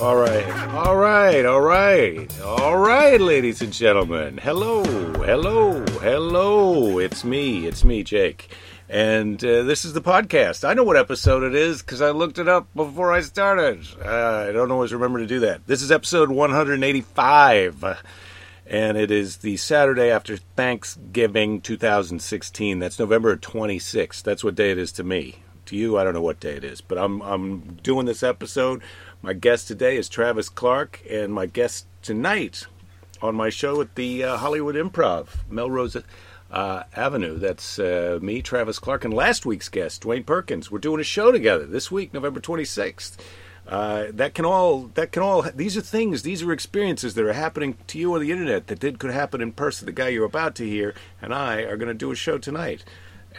All right, all right, all right, all right, ladies and gentlemen. Hello, hello, hello. It's me, it's me, Jake. And uh, this is the podcast. I know what episode it is because I looked it up before I started. Uh, I don't always remember to do that. This is episode 185. And it is the Saturday after Thanksgiving 2016. That's November 26th. That's what day it is to me. To you, I don't know what day it is, but I'm I'm doing this episode. My guest today is Travis Clark, and my guest tonight on my show at the uh, Hollywood Improv, Melrose uh, Avenue. That's uh, me, Travis Clark, and last week's guest, Dwayne Perkins. We're doing a show together this week, November 26th. Uh, that can all that can all these are things these are experiences that are happening to you on the internet that did could happen in person the guy you're about to hear and i are going to do a show tonight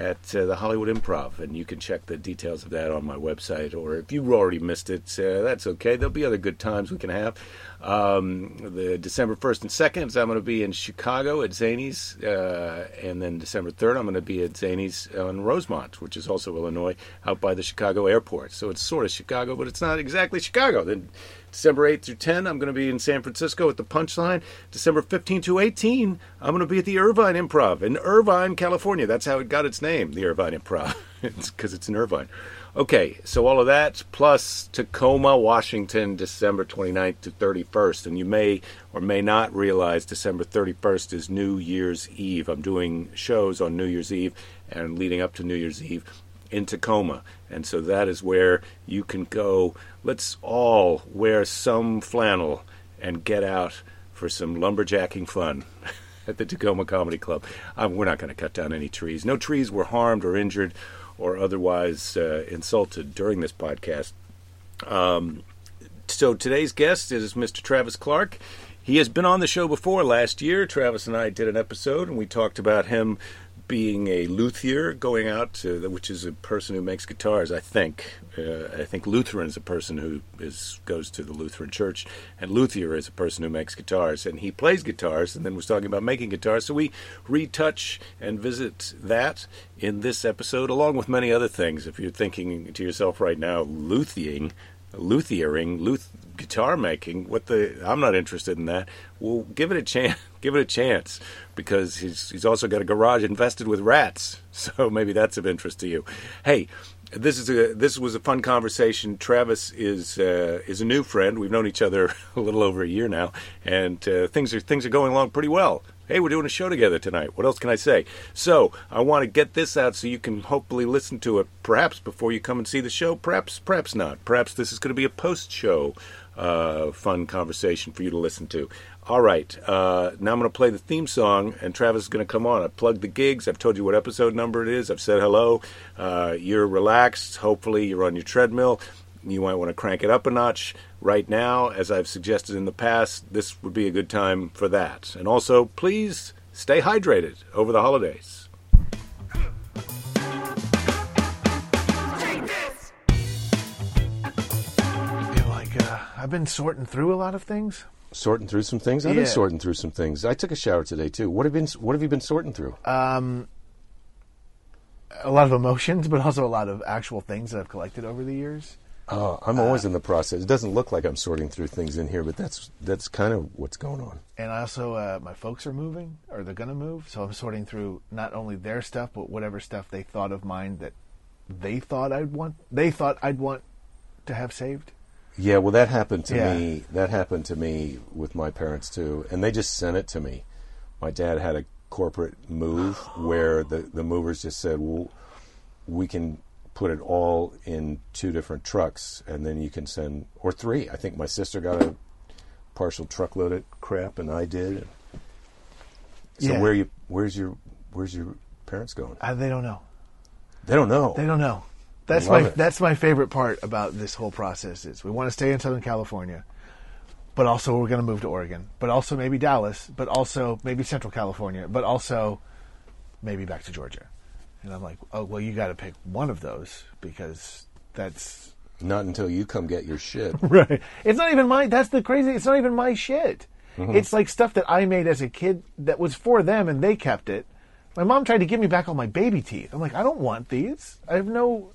at uh, the Hollywood Improv, and you can check the details of that on my website. Or if you already missed it, uh, that's okay. There'll be other good times we can have. Um, the December first and second, I'm going to be in Chicago at Zanies, uh, and then December third, I'm going to be at Zanies on Rosemont, which is also Illinois, out by the Chicago airport. So it's sort of Chicago, but it's not exactly Chicago. Then December 8th through 10, I'm going to be in San Francisco at the Punchline. December 15 to 18, I'm going to be at the Irvine Improv in Irvine, California. That's how it got its name, the Irvine Improv, because it's, it's in Irvine. Okay, so all of that plus Tacoma, Washington, December 29th to 31st. And you may or may not realize December 31st is New Year's Eve. I'm doing shows on New Year's Eve and leading up to New Year's Eve in Tacoma. And so that is where you can go. Let's all wear some flannel and get out for some lumberjacking fun at the Tacoma Comedy Club. Um, we're not going to cut down any trees. No trees were harmed or injured or otherwise uh, insulted during this podcast. Um, so today's guest is Mr. Travis Clark. He has been on the show before last year. Travis and I did an episode, and we talked about him being a luthier, going out to, which is a person who makes guitars. I think. Uh, I think Lutheran is a person who is goes to the Lutheran church, and luthier is a person who makes guitars. And he plays guitars, and then was talking about making guitars. So we retouch and visit that in this episode, along with many other things. If you're thinking to yourself right now, luthering, luthiering, luth guitar making. What the? I'm not interested in that. Well, give it a chance. Give it a chance because he's he's also got a garage infested with rats. So maybe that's of interest to you. Hey, this is a this was a fun conversation. Travis is uh, is a new friend. We've known each other a little over a year now, and uh, things are things are going along pretty well. Hey, we're doing a show together tonight. What else can I say? So I want to get this out so you can hopefully listen to it, perhaps before you come and see the show. Perhaps, perhaps not. Perhaps this is going to be a post show uh, fun conversation for you to listen to. All right, uh, now I'm going to play the theme song, and Travis is going to come on. I've plugged the gigs. I've told you what episode number it is. I've said hello. Uh, you're relaxed. Hopefully, you're on your treadmill. You might want to crank it up a notch right now. As I've suggested in the past, this would be a good time for that. And also, please stay hydrated over the holidays. like uh, I've been sorting through a lot of things. Sorting through some things. I've been sorting through some things. I took a shower today too. What have been What have you been sorting through? Um, a lot of emotions, but also a lot of actual things that I've collected over the years. Oh, I'm always in the process. It doesn't look like I'm sorting through things in here, but that's that's kind of what's going on. And I also, uh, my folks are moving, or they're going to move, so I'm sorting through not only their stuff, but whatever stuff they thought of mine that they thought I'd want. They thought I'd want to have saved. Yeah, well, that happened to Yeah. me. That happened to me with my parents too, and they just sent it to me. My dad had a corporate move where the the movers just said, "Well, we can put it all in two different trucks, and then you can send or three." I think my sister got a partial truckload of crap, and I did. So Yeah. where you where's your where's your parents going? Uh, they don't know. They don't know. They don't know. That's my it. that's my favorite part about this whole process is we want to stay in Southern California, but also we're going to move to Oregon, but also maybe Dallas, but also maybe Central California, but also maybe back to Georgia. And I'm like, oh well, you got to pick one of those because that's Not until you come get your shit. right. It's not even my. That's the crazy. It's not even my shit. Mm-hmm. It's like stuff that I made as a kid that was for them, and they kept it. My mom tried to give me back all my baby teeth. I'm like, I don't want these. I have no.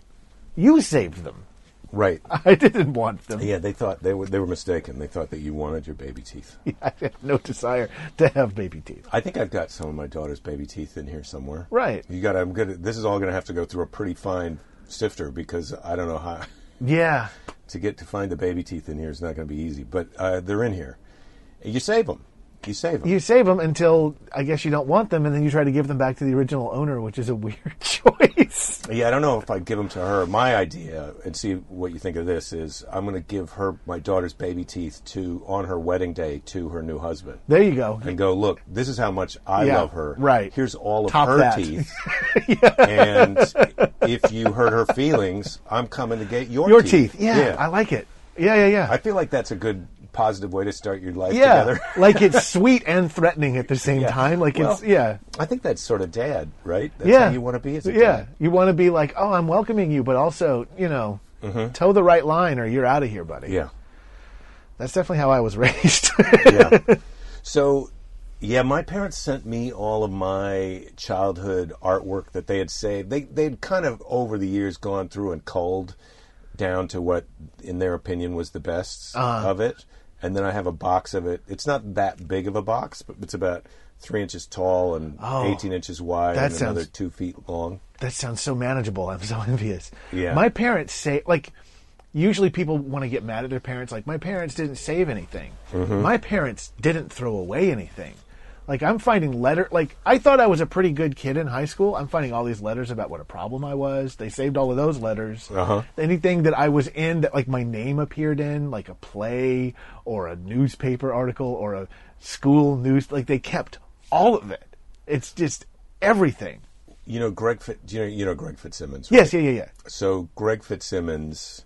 You saved them. Right. I didn't want them. Yeah, they thought they were they were mistaken. They thought that you wanted your baby teeth. I had no desire to have baby teeth. I think I've got some of my daughter's baby teeth in here somewhere. Right. You got. I'm good. This is all going to have to go through a pretty fine sifter because I don't know how Yeah. to get to find the baby teeth in here is not going to be easy. But uh, they're in here. You save them. You save them. You save them until I guess you don't want them, and then you try to give them back to the original owner, which is a weird choice. Yeah, I don't know if I'd give them to her. My idea, and see what you think of this, is I'm going to give her my daughter's baby teeth to on her wedding day to her new husband, There you go. and go look. This is how much I Yeah, love her. right. Here's all of Top her that. teeth. And if you hurt her feelings, I'm coming to get your Your teeth. Yeah, yeah. I like it. Yeah, yeah, yeah. I feel like that's a good positive way to start your life yeah, together. like it's sweet and threatening at the same Yeah. time. Like it's yeah, I think that's sort of dad, right? That's yeah. how you want to be as a yeah. dad. You want to be like, oh, I'm welcoming you, but also, you know, toe the right line, or you're out of here, buddy. Mm-hmm. Yeah. that's definitely how I was raised. yeah. So, yeah, my parents sent me all of my childhood artwork that they had saved. They they'd kind of over the years gone through and culled down to what, in their opinion, was the best Uh-huh. of it. And then I have a box of it. It's not that big of a box, but it's about three inches tall and Oh, 18 inches wide and another two feet long. that sounds so manageable. I'm so envious. Yeah. My parents say like usually people want to get mad at their parents like my parents didn't save anything. Mm-hmm. My parents didn't throw away anything. Like I'm finding letter like I thought I was a pretty good kid in high school. I'm finding all these letters about what a problem I was. They saved all of those letters. Uh-huh. Anything that I was in that like my name appeared in, like a play or a newspaper article or a school news like they kept all of it. It's just everything. You know, Greg Fit, you know, you know Greg Fitzsimmons. Yes, yeah, yeah, yeah. so Greg Fitzsimmons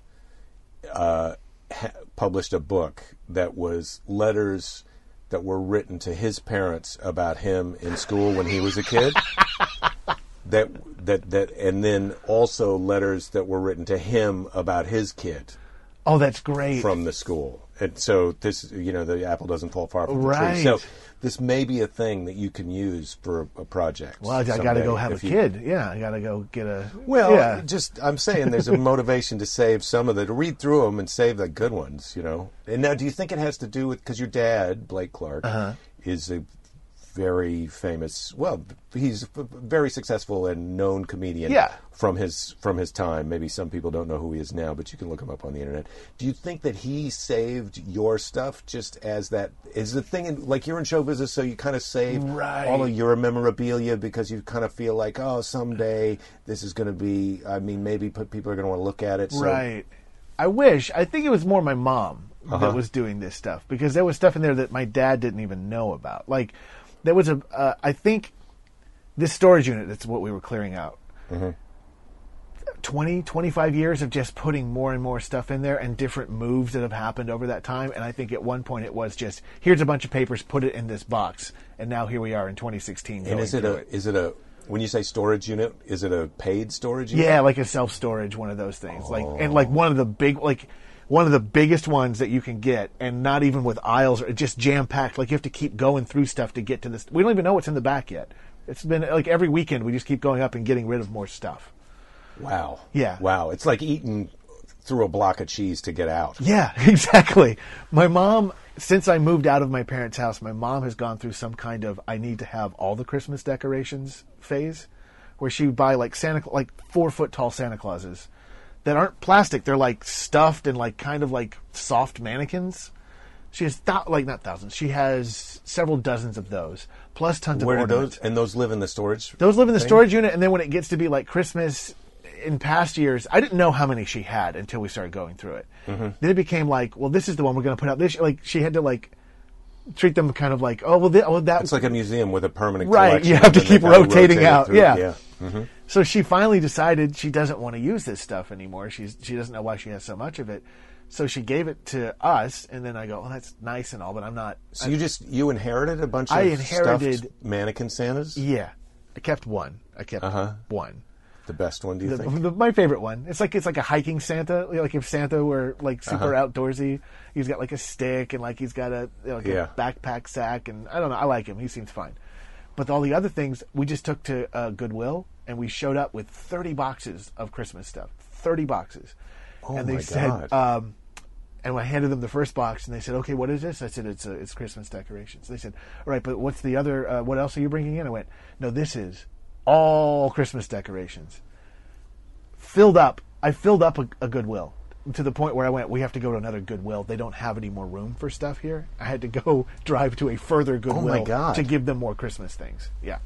uh, ha- published a book that was letters that were written to his parents about him in school when he was a kid. that that that, and then also letters that were written to him about his kid Oh, that's great. from the school. And so this, you know, the apple doesn't fall far from the Right. tree. So this may be a thing that you can use for a, a project. Well, I got to go have a you- kid. Yeah, I got to go get a. Well, yeah. just I'm saying there's a motivation to save some of the to read through them and save the good ones, you know. And now, do you think it has to do with because your dad, Blake Clark, Uh-huh. is a very famous, well, he's a very successful and known comedian. Yeah. From his from his time, maybe some people don't know who he is now, but you can look him up on the internet. Do you think that he saved your stuff just as that is the thing? In, like you're in show business, so you kind of save Right. all of your memorabilia because you kind of feel like, oh, someday this is going to be. I mean, maybe people are going to want to look at it. So, Right. I wish. I think it was more my mom Uh-huh. that was doing this stuff because there was stuff in there that my dad didn't even know about. Like, there was a. Uh, I think this storage unit. That's what we were clearing out. Mm-hmm. 20, 25 years of just putting more and more stuff in there and different moves that have happened over that time. And I think at one point it was just here's a bunch of papers, put it in this box, and now here we are in 2016. And is it a is it a when you say storage unit? Is it a paid storage unit? Yeah, like a self storage, one of those things. Like and like one of the big like one of the biggest ones that you can get, and not even with aisles, or just jam packed. Like you have to keep going through stuff to get to this. We don't even know what's in the back yet. It's been like every weekend we just keep going up and getting rid of more stuff. Wow. Yeah. Wow. It's like eating through a block of cheese to get out. Yeah, exactly. My mom, since I moved out of my parents' house, my mom has gone through some kind of I need to have all the Christmas decorations phase, where she would buy like Santa, like four foot tall Santa Clauses that aren't plastic. They're like stuffed and like kind of like soft mannequins. She has thou- like not thousands. She has several dozens of those, plus tons Where of do ornaments. those and those live in the storage? Those live in the thing? storage unit, and then when it gets to be like Christmas, in past years, I didn't know how many she had until we started going through it. Mm-hmm. Then it became like, well, this is the one we're going to put out this. Like she had to like treat them kind of like, oh well, th- well that It's like a museum with a permanent Right, collection, you have to keep rotating out, through. yeah. Yeah. So she finally decided she doesn't want to use this stuff anymore. She's she doesn't know why she has so much of it. So she gave it to us, and then I go, "Well, that's nice and all, but I'm not." So you just you inherited a bunch of I inherited- mannequin Santas. Yeah, I kept one. I kept Uh-huh. one. The best one, do you The, think? the, my favorite one. It's like it's like a hiking Santa. Like if Santa were like super Uh-huh. outdoorsy, he's got like a stick and like he's got a you know, like Yeah. a backpack sack, and I don't know. I like him. He seems fine. But all the other things, we just took to uh, Goodwill and we showed up with thirty boxes of Christmas stuff. Thirty boxes, Oh, and they my said, God. um, and I handed them the first box, and they said, "Okay, what is this?" I said, "It's uh, it's Christmas decorations." They said, "All right, but what's the other? Uh, what else are you bringing in?" I went, "No, this is all Christmas decorations." Filled up. I filled up a, a Goodwill to the point where I went, "We have to go to another Goodwill. They don't have any more room for stuff here." I had to go drive to a further oh Goodwill Oh to give them more Christmas things. Yeah.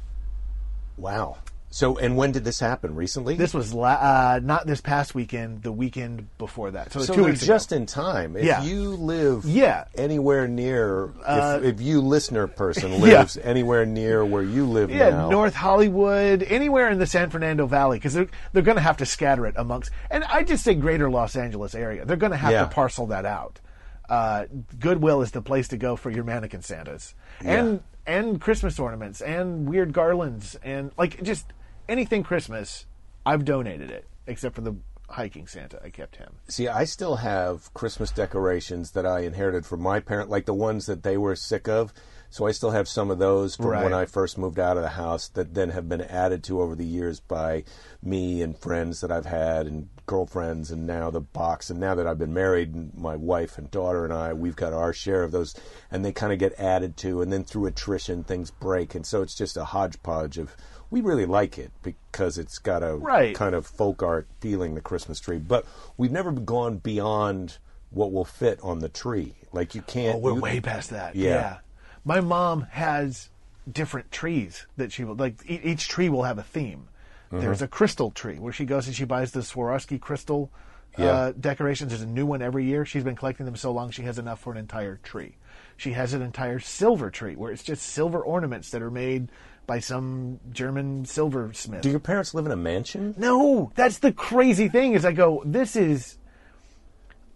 Wow. So, and when did this happen? Recently? This was la- uh, not this past weekend, the weekend before that. So, so two weeks just ago. in time. If Yeah. you live Yeah. anywhere near, Uh, if, if you listener person Yeah. lives anywhere near where you live Yeah, now, North Hollywood, anywhere in the San Fernando Valley, because they're they're going to have to scatter it amongst, and I just say Greater Los Angeles area. They're going to have Yeah. to parcel that out. Uh, Goodwill is the place to go for your mannequin Santas and and Christmas ornaments and weird garlands and like just anything Christmas. I've donated it, except for the hiking Santa. I kept him. See, I still have Christmas decorations that I inherited from my parent, like the ones that they were sick of. So I still have some of those from Right. when I first moved out of the house that then have been added to over the years by me and friends that I've had and girlfriends and now the box and now that I've been married my wife and daughter and I we've got our share of those and they kind of get added to and then through attrition things break and so it's just a hodgepodge of we really like it because it's got a Right. kind of folk art feeling the Christmas tree, but we've never gone beyond what will fit on the tree. Like you can't. Oh, we're you- way past that. Yeah. Yeah. My mom has different trees that she will like. E- each tree will have a theme. Mm-hmm. There's a crystal tree where she goes and she buys the Swarovski crystal Yeah. uh, decorations. There's a new one every year. She's been collecting them so long she has enough for an entire tree. She has an entire silver tree where it's just silver ornaments that are made by some German silversmith. Do your parents live in a mansion? No, that's the crazy thing. Is I go, this is.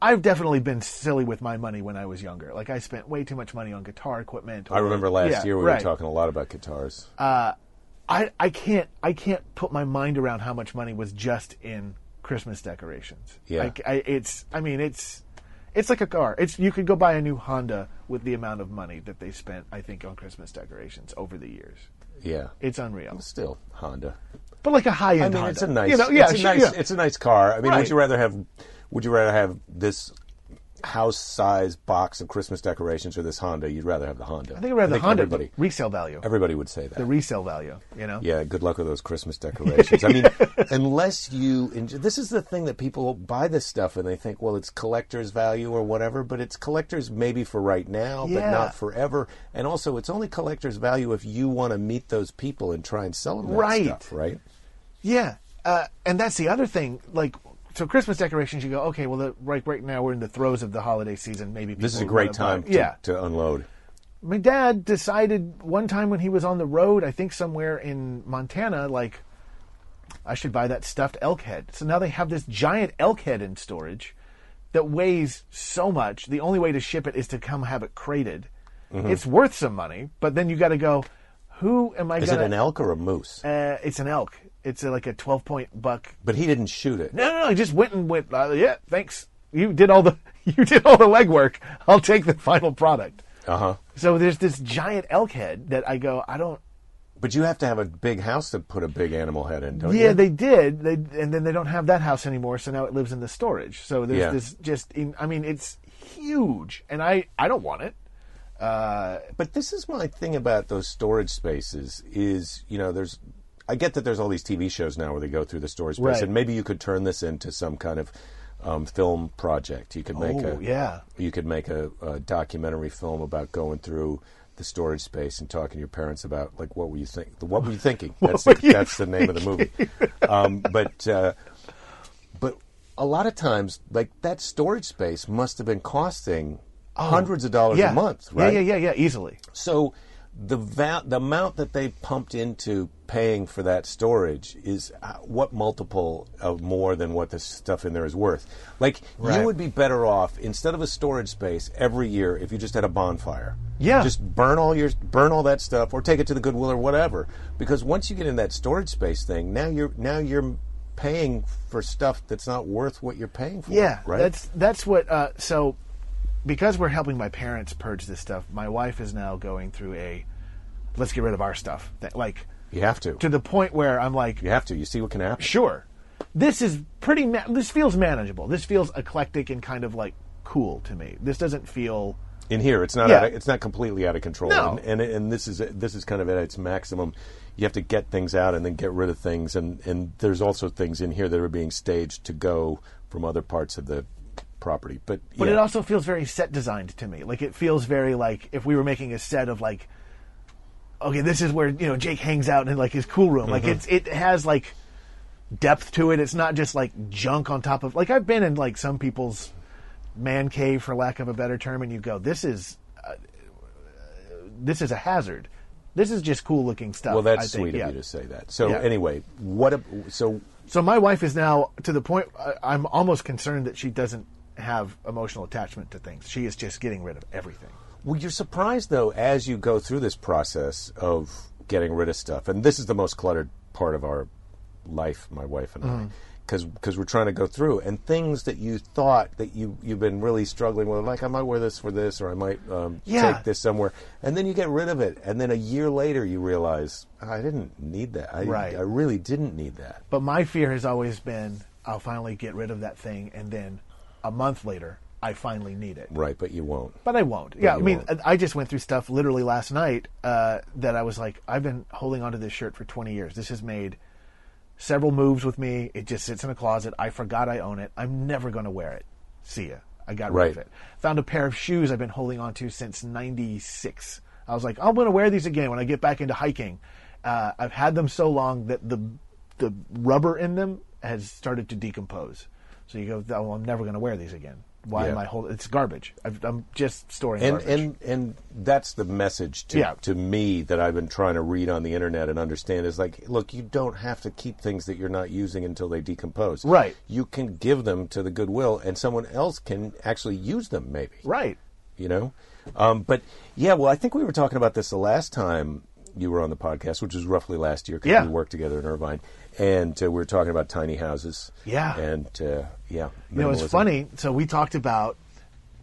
I've definitely been silly with my money when I was younger. Like I spent way too much money on guitar equipment. I remember last Yeah, year we right. were talking a lot about guitars. Uh, I I can't I can't put my mind around how much money was just in Christmas decorations. Yeah. Like I, it's I mean it's it's like a car. It's you could go buy a new Honda with the amount of money that they spent I think on Christmas decorations over the years. Yeah, It's unreal. still Honda. But like a high I end mean, Honda. it's a nice. You know, yeah, it's a nice. yeah. It's a nice car. I mean, Right. would you rather have? Would you rather have this house-sized box of Christmas decorations or this Honda? You'd rather have the Honda. I think I'd rather the Honda Everybody, resale value. everybody would say that. the resale value, you know? Yeah, good luck with those Christmas decorations. I mean, unless you, enjoy, this is the thing that people buy this stuff and they think, well, it's collector's value or whatever, but it's collector's maybe for right now, but not forever. And also, it's only collector's value if you want to meet those people and try and sell them that Right. stuff, right? Yeah. Uh, and that's the other thing. Like, so Christmas decorations, you go, okay, well, the, right, right now we're in the throes of the holiday season. Maybe This is a great time to, yeah. to unload. My dad decided one time when he was on the road, I think somewhere in Montana, like, I should buy that stuffed elk head. So now they have this giant elk head in storage that weighs so much. The only way to ship it is to come have it crated. Mm-hmm. It's worth some money, but then you got to go. Who am I Is gonna? it an elk or a moose? Uh, it's an elk. It's a, like a twelve point buck. But he didn't shoot it. No, no, no. I just went and went. Uh, yeah, thanks. You did all the you did all the legwork. I'll take the final product. Uh huh. So there's this giant elk head that I go. I don't. But you have to have a big house to put a big animal head in, don't you? Yeah, they did. They and then they don't have that house anymore. So now it lives in the storage. So there's Yeah. this just. In, I mean, it's huge, and I I don't want it. Uh, But this is my thing about those storage spaces is, you know, there's I get that there's all these TV shows now where they go through the storage space Right. and maybe you could turn this into some kind of um, film project. You could make Oh, a yeah. you could make a, a documentary film about going through the storage space and talking to your parents about like what were you think what were you thinking that's the, you that's the name of the movie um, but uh, but a lot of times like that storage space must have been costing hundreds of dollars Oh, yeah. a month right Yeah, yeah, yeah, yeah. Easily. so the va- the amount that they pumped into paying for that storage is uh, what multiple of more than what the stuff in there is worth. Like Right. you would be better off instead of a storage space every year if you just had a bonfire. Yeah. Just burn all your burn all that stuff or take it to the Goodwill or whatever. Because once you get in that storage space thing, now you're now you're paying for stuff that's not worth what you're paying for. Yeah, right. That's that's what. Uh, so, because we're helping my parents purge this stuff, my wife is now going through a let's get rid of our stuff. That, like you have to. to the point where I'm like, You have to. You see what can happen. sure. This is pretty. Ma- this feels manageable. This feels eclectic and kind of like cool to me. This doesn't feel. in here it's not Yeah. out of, it's not completely out of control No. and, and and this is this is kind of at its maximum you have to get things out and then get rid of things and and there's also things in here that are being staged to go from other parts of the property but But yeah. it also feels very set designed to me. Like it feels very like if we were making a set of like, okay, this is where you know Jake hangs out in like his cool room. Like it's it has like depth to it. It's not just like junk on top of like I've been in like some people's man cave for lack of a better term, and you go, this is uh, this is a hazard. This is just cool looking stuff. well that's sweet yeah. of you to say that so Yeah. anyway what a, so So my wife is now to the point. I'm almost concerned that she doesn't have emotional attachment to things. She is just getting rid of everything. Well, you're surprised though as you go through this process of getting rid of stuff, and this is the most cluttered part of our life, my wife and Mm-hmm. I, because we're trying to go through and things that you thought that you you've been really struggling with, like I might wear this for this, or I might um, Yeah. take this somewhere, and then you get rid of it, and then a year later you realize "Oh, I didn't need that. I, Right. I really didn't need that. But my fear has always been I'll finally get rid of that thing, and then a month later I finally need it. Right, but you won't. But I won't. Yeah, I mean, won't. I just went through stuff literally last night uh, that I was like, I've been holding onto this shirt for 20 years. This has made several moves with me. It just sits in a closet. I forgot I own it. I'm never going to wear it. See ya. I got rid of it. Found a pair of shoes I've been holding on to since '96. I was like, I'm going to wear these again when I get back into hiking. Uh, I've had them so long that the the rubber in them has started to decompose. So you go, oh, I'm never going to wear these again. Why am I holding? It's garbage. I've, I'm just storing and garbage. and and that's the message to Yeah. to me that I've been trying to read on the internet and understand is like, look, you don't have to keep things that you're not using until they decompose. Right. You can give them to the Goodwill, and someone else can actually use them, maybe. right. You know, um, but yeah, well, I think we were talking about this the last time you were on the podcast, which was roughly last year because Yeah. we worked together in Irvine, and uh, we are talking about tiny houses. Yeah. and uh, yeah, You know, it's funny. So we talked about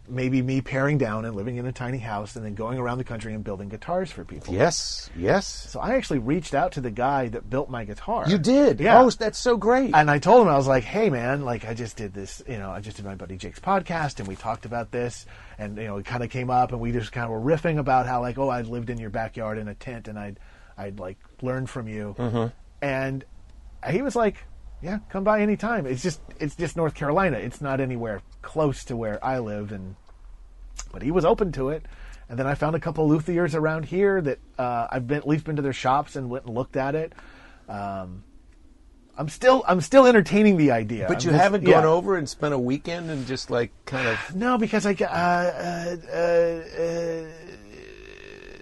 maybe me paring down and living in a tiny house and then going around the country and building guitars for people. Yes, yes. So I actually reached out to the guy that built my guitar. You did. Yeah. Oh, that's so great. and I told him I was like, "Hey, man, like I just did this, you know, I just did my buddy Jake's podcast, and we talked about this, and you know, it kind of came up, and we just kind of were riffing about how like, oh, I lived in your backyard in a tent, and I'd, I'd like learned from you, Mm-hmm. and he was like, yeah, come by anytime. It's just, it's just North Carolina. It's not anywhere close to where I live, and but he was open to it. And then I found a couple luthiers around here that uh, I've been at least been to their shops and went and looked at it. Um, I'm still I'm still entertaining the idea. But I'm you just- haven't yeah. gone over and spent a weekend and just like kind of. No, because I uh, uh, uh, uh,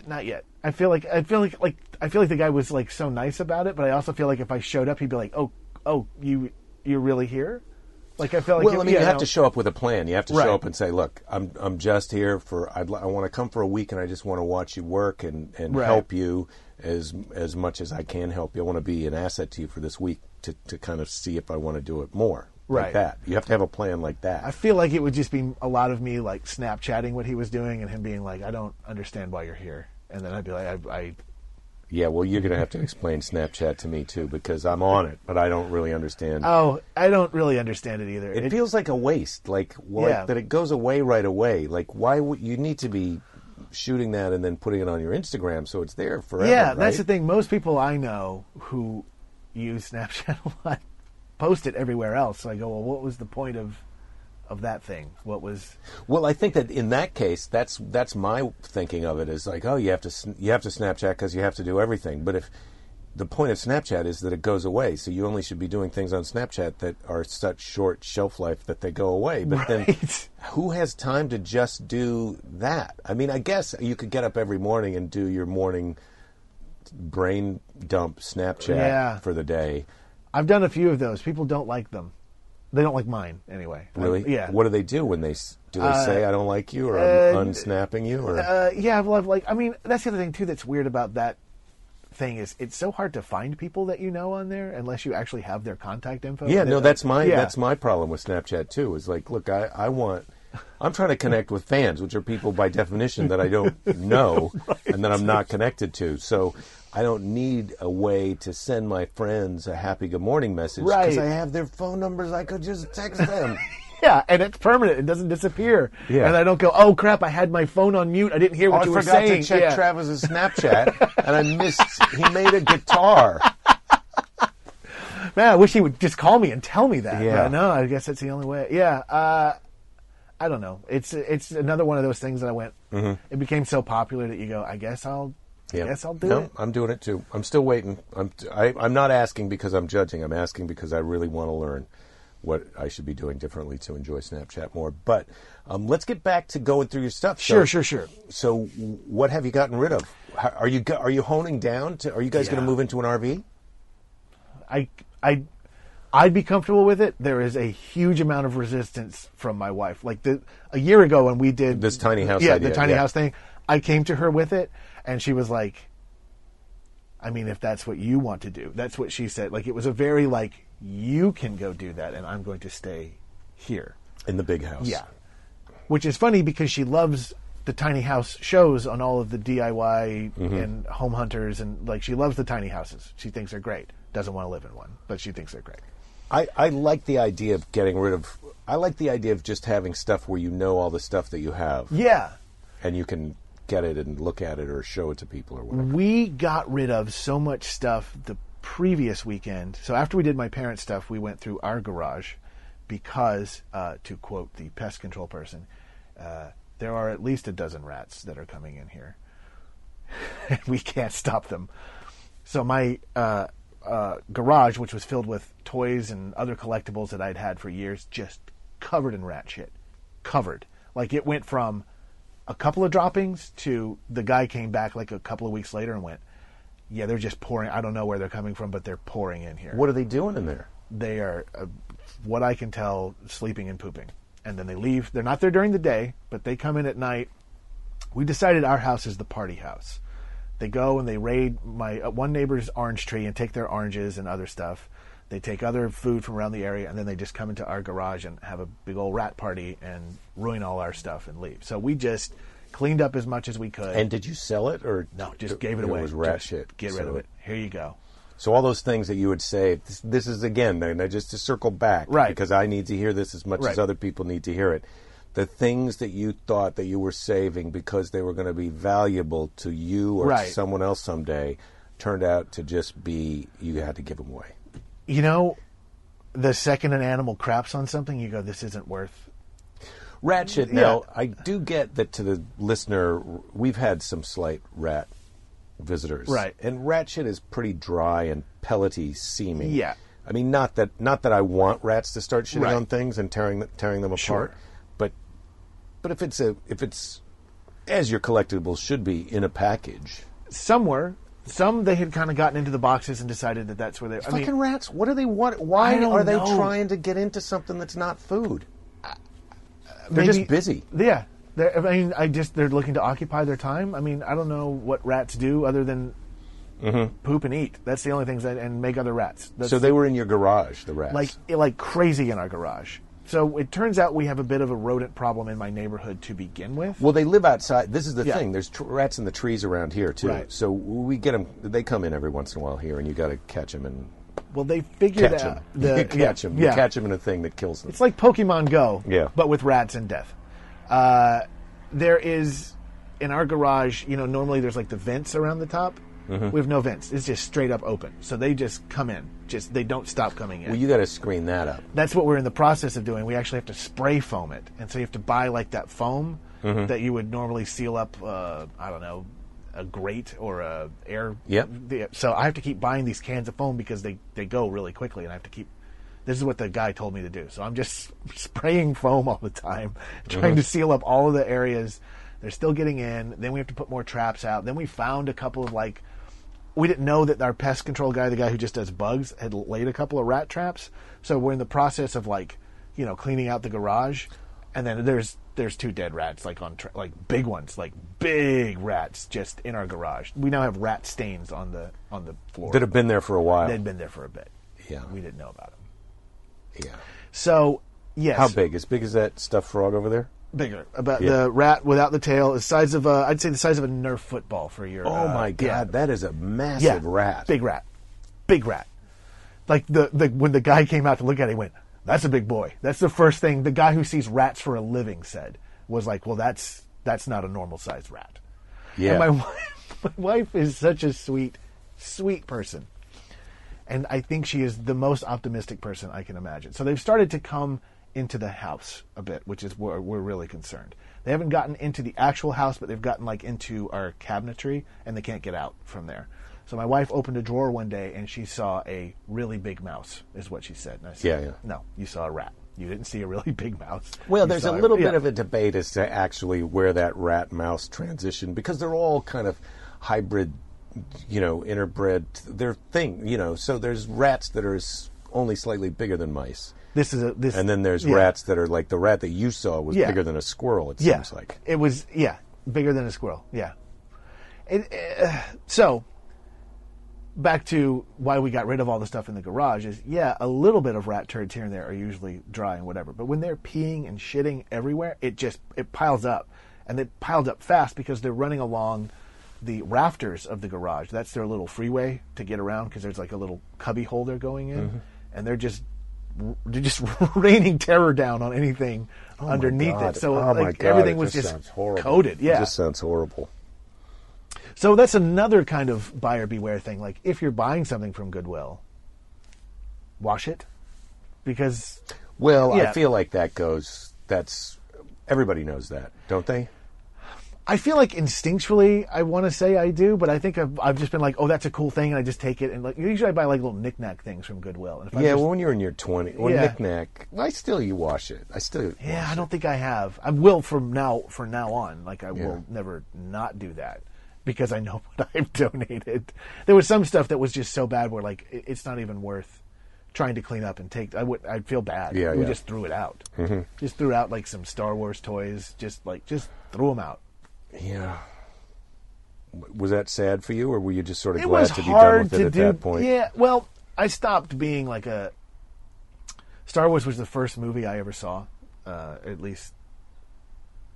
not yet. I feel like I feel like like I feel like the guy was like so nice about it, but I also feel like if I showed up, he'd be like, "Oh, oh, you you're really here." Like I feel like Well, I mean, yeah, you have no. to show up with a plan. You have to Right. show up and say, "Look, I'm I'm just here for. I'd, I want to come for a week, and I just want to watch you work and and Right. help you as as much as I can help you. I want to be an asset to you for this week to to kind of see if I want to do it more." Like Right. that. You have to have a plan like that. I feel like it would just be a lot of me like Snapchatting what he was doing and him being like, "I don't understand why you're here," and then I'd be like, "I." I yeah. Well, you're going to have to explain Snapchat to me too because I'm on it, but I don't really understand. Oh, I don't really understand it either. It, feels like a waste, like, Yeah. like that it goes away right away. Like, why would you need to be shooting that and then putting it on your Instagram so it's there forever? yeah, that's the right? thing. Most people I know who use Snapchat a lot post it everywhere else. So I go, well, what was the point of of that thing? What was? Well, I think that in that case, that's that's my thinking of it is like, oh, you have to you have to Snapchat because you have to do everything. But if the point of Snapchat is that it goes away, so you only should be doing things on Snapchat that are such short shelf life that they go away. But then, who has time to just do that? I mean, I guess you could get up every morning and do your morning brain dump Snapchat Yeah. for the day. I've done a few of those. People don't like them. They don't like mine anyway. Really? I- yeah. What do they do when they do they say I don't like you or uh, I'm unsnapping you or? Uh, yeah, well, I've like. I mean, that's the other thing too. That's weird about that thing is it's so hard to find people that you know on there unless you actually have their contact info. Yeah, no, that's my yeah. that's my problem with Snapchat too. Is like, look, I, I want I'm trying to connect with fans, which are people by definition that I don't know and that I'm not connected to. So I don't need a way to send my friends a happy good morning message Right. because I have their phone numbers. I could just text them. Yeah, and it's permanent. It doesn't disappear. Yeah. And I don't go, oh crap, I had my phone on mute. I didn't hear Oh, what I you were saying." I forgot to check Yeah. Travis's Snapchat, and I missed. He made a guitar. Man, I wish he would just call me and tell me that. Yeah. But no, I guess that's the only way. Yeah. Uh, I don't know. It's it's another one of those things that I went. It became so popular that you go. I guess I'll. I guess I'll do no, it. I'm doing it too. I'm still waiting. I'm I, I'm not asking because I'm judging. I'm asking because I really want to learn what I should be doing differently to enjoy Snapchat more. But um, let's get back to going through your stuff. So- Sure, sure, sure. So, what have you gotten rid of? How, are you are you honing down to? Are you guys going to move into an RV? I I I'd be comfortable with it. There is a huge amount of resistance from my wife. Like the a year ago when we did This tiny house yeah, idea, the tiny yeah. house thing. I came to her with it, and she was like, "I mean, if that's what you want to do, that's what she said." Like it was a very like you can go do that, and I'm going to stay here. In the big house. Yeah. Which is funny because she loves the tiny house shows on all of the DIY Mm-hmm. and home hunters and like she loves the tiny houses. She thinks they're great. Doesn't want to live in one, but she thinks they're great. I, I like the idea of getting rid of. I like the idea of just having stuff where you know all the stuff that you have, Yeah. and you can get it and look at it or show it to people or whatever. We got rid of so much stuff the previous weekend. So after we did my parents' stuff, we went through our garage because, uh, to quote the pest control person, uh, there are at least a dozen rats that are coming in here. and we can't stop them. So my uh, uh, garage, which was filled with toys and other collectibles that I'd had for years, just covered in rat shit. Covered. Like it went from a couple of droppings to the guy came back like a couple of weeks later and went, "Yeah, they're just pouring. I don't know where they're coming from, but they're pouring in here. What are they doing in there? They are, uh, what I can tell, sleeping and pooping, and then they leave. They're not there during the day, but they come in at night. We decided our house is the party house. They go and they raid my uh, one neighbor's orange tree and take their oranges and other stuff. They take other food from around the area and then they just come into our garage and have a big old rat party and ruin all our stuff and leave. So we just cleaned up as much as we could. And did you sell it or no, just gave it away. It was rat Just shit. Get rid So of it. Here you go. So all those things that you would say, this, this is again, and I just to circle back, Right. Because I need to hear this as much as other people need to hear it. The things that you thought that you were saving because they were going to be valuable to you or Right. to someone else someday, turned out to just be you had to give them away. You know, the second an animal craps on something, you go, "This isn't worth." Ratchet. Yeah. Now, I do get that to the listener, we've had some slight rat visitors, Right. And rat shit is pretty dry and pellety seeming. Yeah. I mean, not that not that I want rats to start shitting Right. on things and tearing tearing them apart, Sure. but but if it's a if it's as your collectibles should be in a package. Some were. Some they had kind of gotten into the boxes and decided that that's where they. I Fucking mean, rats! What do they want? Why I don't are they know. trying to get into something that's not food? Uh, they're maybe- just busy. Yeah, They're, I mean, I just they're looking to occupy their time. I mean, I don't know what rats do other than mm-hmm. poop and eat. That's the only things that and make other rats. That's So they were in your garage, the rats. like like crazy in our garage. So it turns out we have a bit of a rodent problem in my neighborhood to begin with. Well, they live outside. This is the Yeah. thing. There's tr- rats in the trees around here too. Right. So we get them. They come in every once in a while here, and you got to catch them and Well, they figured catch out them. the you catch yeah, them. Yeah, catch them in a thing that kills them. It's like Pokemon Go, Yeah. but with rats and death. Uh, there is in our garage, you know, normally there's like the vents around the top. Mm-hmm. We have no vents. It's just straight up open. So they just come in. Just they don't stop coming in. well, you got to screen that up. That's what we're in the process of doing. We actually have to spray foam it, and so you have to buy like that foam Mm-hmm. that you would normally seal up. Uh, I don't know, a grate or a air. Yep. So I have to keep buying these cans of foam because they they go really quickly, and I have to keep. This is what the guy told me to do. So I'm just spraying foam all the time, trying to seal up all of the areas. They're still getting in. Then we have to put more traps out. Then we found a couple of like we didn't know that our pest control guy, the guy who just does bugs, had laid a couple of rat traps. So we're in the process of like, you know, cleaning out the garage, and then there's there's two dead rats like on tra- like big ones, like big rats just in our garage. We now have rat stains on the on the floor. That have been there for a while. They'd been there for a bit. Yeah. we didn't know about them. yeah. So yes, How big? As big as that stuffed frog over there? Bigger. About Yeah. the rat without the tail is size of a, I'd say the size of a Nerf football for your. Oh uh, my god, yeah. that is a massive yeah, rat. big rat, big rat. Like the, the when the guy came out to look at it, he went, "That's a big boy." That's the first thing the guy who sees rats for a living said was like, "Well, that's that's not a normal sized rat." Yeah. And my wife, my wife is such a sweet, sweet person, and I think she is the most optimistic person I can imagine. So they've started to come into the house a bit, which is where we're really concerned. They haven't gotten into the actual house, but they've gotten like into our cabinetry, and they can't get out from there. So my wife opened a drawer one day, and she saw a really big mouse. Is what she said. And I said, Yeah, yeah. No, you saw a rat. You didn't see a really big mouse. Well, You there's a little yeah. bit of a debate as to actually where that rat mouse transition because they're all kind of hybrid, you know, interbred. They're thing, you know. So there's rats that are only slightly bigger than mice, This is a this, and then there's yeah. rats that are like the rat that you saw was Yeah. bigger than a squirrel. It Yeah, seems like. it was. Yeah, bigger than a squirrel. Yeah. It, uh, so back to why we got rid of all the stuff in the garage is yeah, a little bit of rat turds here and there are usually dry and whatever, but when they're peeing and shitting everywhere, it just it piles up, and it piled up fast because they're running along the rafters of the garage. That's their little freeway to get around because there's like a little cubby hole they're going in, Mm-hmm. and they're just just raining terror down on anything Oh underneath it. So oh like God, everything it was just, just horrible. coated. Yeah. it just sounds horrible. So that's another kind of buyer beware thing. Like if you're buying something from Goodwill, wash it because Well, I feel like that goes. That's everybody knows that, don't they? I feel like instinctually I want to say I do, but I think I've, I've just been like, oh, that's a cool thing, and I just take it and like usually I buy like little knickknack things from Goodwill. And if yeah, just- well, when you're in your 20s, or Yeah. knickknack, I still you wash it. I still. yeah, I don't think I have. I will from now from now on. Like I Yeah. will never not do that because I know what I've donated. There was some stuff that was just so bad where like it, it's not even worth trying to clean up and take. I would I'd feel bad. Yeah, we yeah. just threw it out. Mm-hmm. Just threw out like some Star Wars toys. Just like just threw them out. Yeah. Was that sad for you, or were you just sort of It glad to be done with it at do. that point? Yeah, well, I stopped being like a. Star Wars was the first movie I ever saw, uh, at least.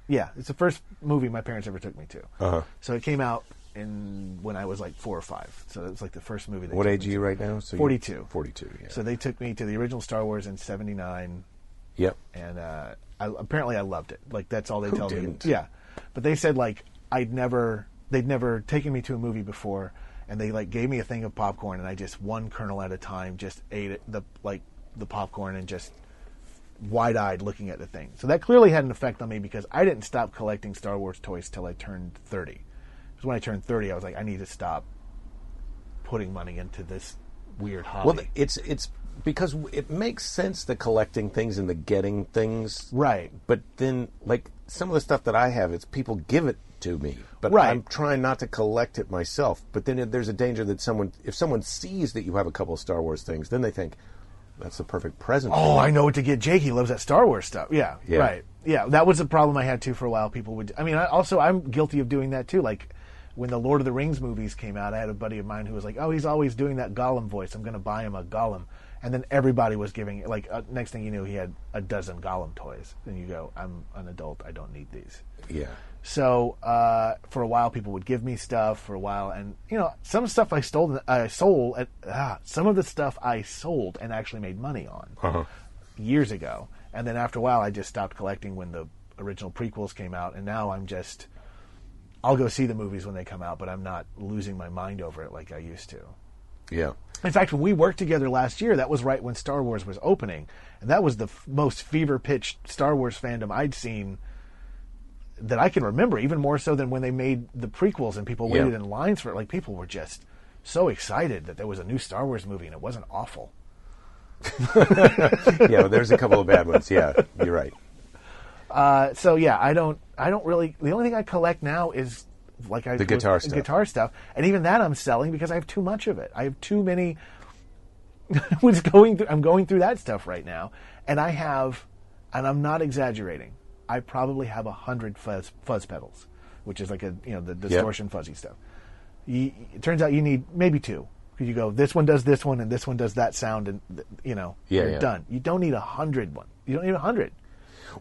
Yeah, it's the first movie my parents ever took me to. Uh-huh. So it came out in when I was like four or five. So it was like the first movie. They What age are you right now? So 42. 42, yeah. So they took me to the original Star Wars in '79, yep. and uh, I, apparently I loved it. Like that's all they Who tell didn't? me. Yeah, but they said like I'd never, they'd never taken me to a movie before, and they like gave me a thing of popcorn, and I just one kernel at a time just ate it, the like the popcorn and just wide-eyed looking at the thing. So that clearly had an effect on me because I didn't stop collecting Star Wars toys till I turned 30. Because when I turned 30, I was like, I need to stop putting money into this weird hobby. Well, it's it's because it makes sense the collecting things and the getting things, right. But then, like some of the stuff that I have, it's people give it to me, but Right. I'm trying not to collect it myself. But then there's a danger that someone, if someone sees that you have a couple of Star Wars things, then they think that's the perfect present. Oh, me." I know what to get Jake. He loves that Star Wars stuff. Yeah, Yeah. right. Yeah, that was a problem I had too for a while. People would. I mean, I, also I'm guilty of doing that too. Like when the Lord of the Rings movies came out, I had a buddy of mine who was like, "Oh, he's always doing that Gollum voice. I'm going to buy him a Gollum." And then everybody was giving like uh, next thing you knew, he had a dozen Gollum toys. And you go, "I'm an adult. I don't need these." yeah. So uh, for a while, people would give me stuff for a while, and you know, some stuff I stole, I sold. At, ah, some of the stuff I sold and actually made money on Uh-huh. years ago. And then after a while, I just stopped collecting when the original prequels came out, and now I'm just. I'll go see the movies when they come out, but I'm not losing my mind over it like I used to. Yeah. In fact, when we worked together last year, that was right when Star Wars was opening, and that was the f- most fever pitched Star Wars fandom I'd seen that I can remember, even more so than when they made the prequels and people Yeah. waited in lines for it. Like people were just so excited that there was a new Star Wars movie and it wasn't awful. Yeah, well, there's a couple of bad ones. Yeah, you're right. Uh, so yeah, I don't, I don't really. The only thing I collect now is like I The guitar stuff. guitar stuff, and even that I'm selling because I have too much of it. I have too many. was going through, I'm going through that stuff right now, and I have, and I'm not exaggerating. I probably have a hundred fuzz fuzz pedals, which is like a you know the distortion fuzzy stuff. You, it turns out you need maybe two because you go this one does this one and this one does that sound and you know Yeah, you're yeah. done. You don't need a hundred one. You don't need a hundred.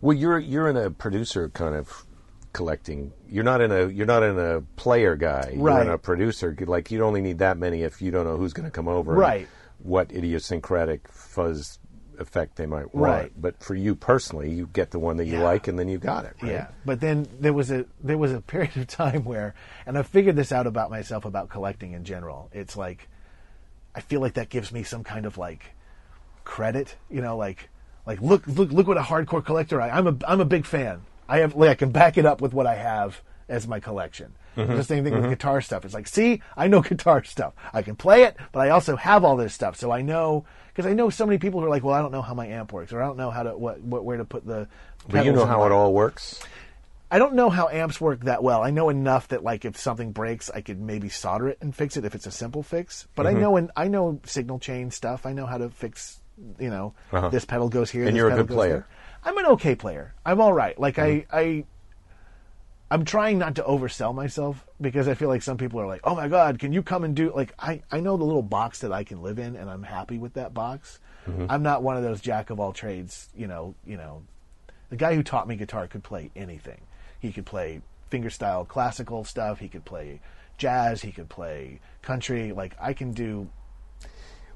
Well, you're you're in a producer kind of collecting. You're not in a you're not in a player guy. You're Right. in a producer. Like you only need that many if you don't know who's going to come over. and Right. What idiosyncratic fuzz effect they might want. Right. But for you personally, you get the one that you Yeah. like, and then you got it. Right? Yeah, but then there was a there was a period of time where, and I figured this out about myself about collecting in general. It's like, I feel like that gives me some kind of like credit, you know, like like look look look what a hardcore collector I, I'm a I'm a big fan. I have like I can back it up with what I have as my collection. The same thing with guitar stuff. It's like, see, I know guitar stuff. I can play it, but I also have all this stuff. So I know because I know so many people who are like, well, I don't know how my amp works, or I don't know how to what, what where to put the. But you know how it all works. I don't know how amps work that well. I know enough that like if something breaks, I could maybe solder it and fix it if it's a simple fix. But Mm-hmm. I know and I know signal chain stuff. I know how to fix. You know, Uh-huh. this pedal goes here. And this you're a pedal good player. there. I'm an okay player. I'm all right. Like Mm-hmm. I, I, I'm trying not to oversell myself because I feel like some people are like, "Oh my god, can you come and do?" Like I, I know the little box that I can live in, and I'm happy with that box. Mm-hmm. I'm not one of those jack of all trades. You know, you know, the guy who taught me guitar could play anything. He could play fingerstyle classical stuff. He could play jazz. He could play country. Like I can do.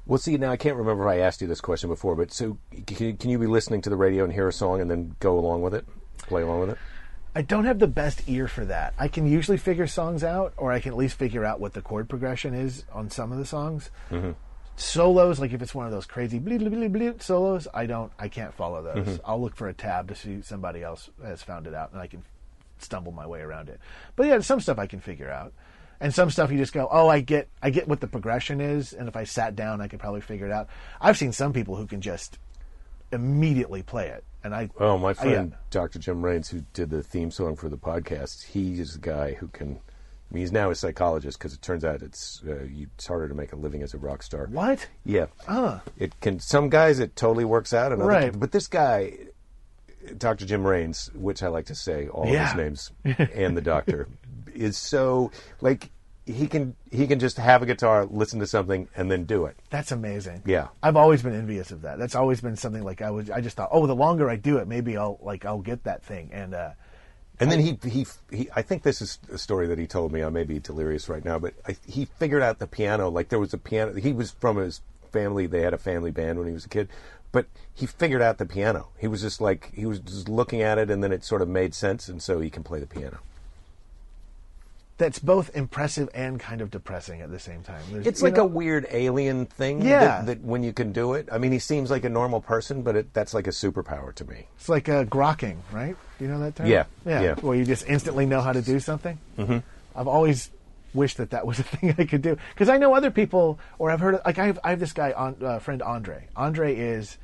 Well, see, now I can't remember if I asked you this question before, but so can, can you be listening to the radio and hear a song and then go along with it, play along with it? I don't have the best ear for that. I can usually figure songs out, or I can at least figure out what the chord progression is on some of the songs. Mm-hmm. Solos, like if it's one of those crazy bleep, bleep, bleep, bleep solos, I don't, I can't follow those. Mm-hmm. I'll look for a tab to see somebody else has found it out, and I can stumble my way around it. But yeah, some stuff I can figure out, and some stuff you just go, oh, I get, I get what the progression is, and if I sat down, I could probably figure it out. I've seen some people who can just immediately play it, and I, Oh, my I- friend yeah. Dr. Jim Raines, who did the theme song for the podcast, he is the guy who can. I mean, he's now a psychologist because it turns out it's uh, you- it's harder to make a living as a rock star. what? Yeah. Huh. It can. Some guys it totally works out, and Right. But this guy, Dr. Jim Raines, which I like to say all Yeah. of his names, and the doctor, is so like he can he can just have a guitar, listen to something, and then do it. That's amazing. Yeah. I've always been envious of that. That's always been something like I was. I just thought, oh, the longer I do it, maybe I'll like I'll get that thing. And uh, And then he, he he I think this is a story that he told me. I may be delirious right now, but I, he figured out the piano. Like there was a piano. He was from his family. They had a family band when he was a kid, but he figured out the piano. He was just like he was just looking at it, and then it sort of made sense, and so he can play the piano. That's both impressive and kind of depressing at the same time. There's- It's like know, a weird alien thing. Yeah. That, that when you can do it, I mean, he seems like a normal person, but it, that's like a superpower to me. It's like a grokking, right? Do you know that term? Yeah, yeah. yeah. Where you just instantly know how to do something. Mm-hmm. I've always wished that that was a thing I could do because I know other people, or I've heard like I have I have this guy on uh, friend Andre. Andre is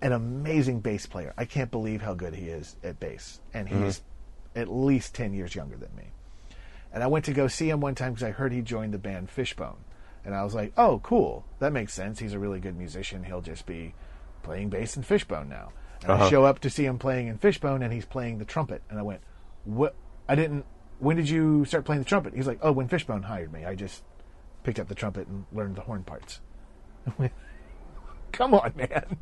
an amazing bass player. I can't believe how good he is at bass, and he's at least ten years younger than me. And I went to go see him one time because I heard he joined the band Fishbone. And I was like, oh, cool. That makes sense. He's a really good musician. He'll just be playing bass in Fishbone now. And I Uh-huh. show up to see him playing in Fishbone and he's playing the trumpet. And I went, what? I didn't. When did you start playing the trumpet? He's like, oh, when Fishbone hired me. I just picked up the trumpet and learned the horn parts. Come on, man.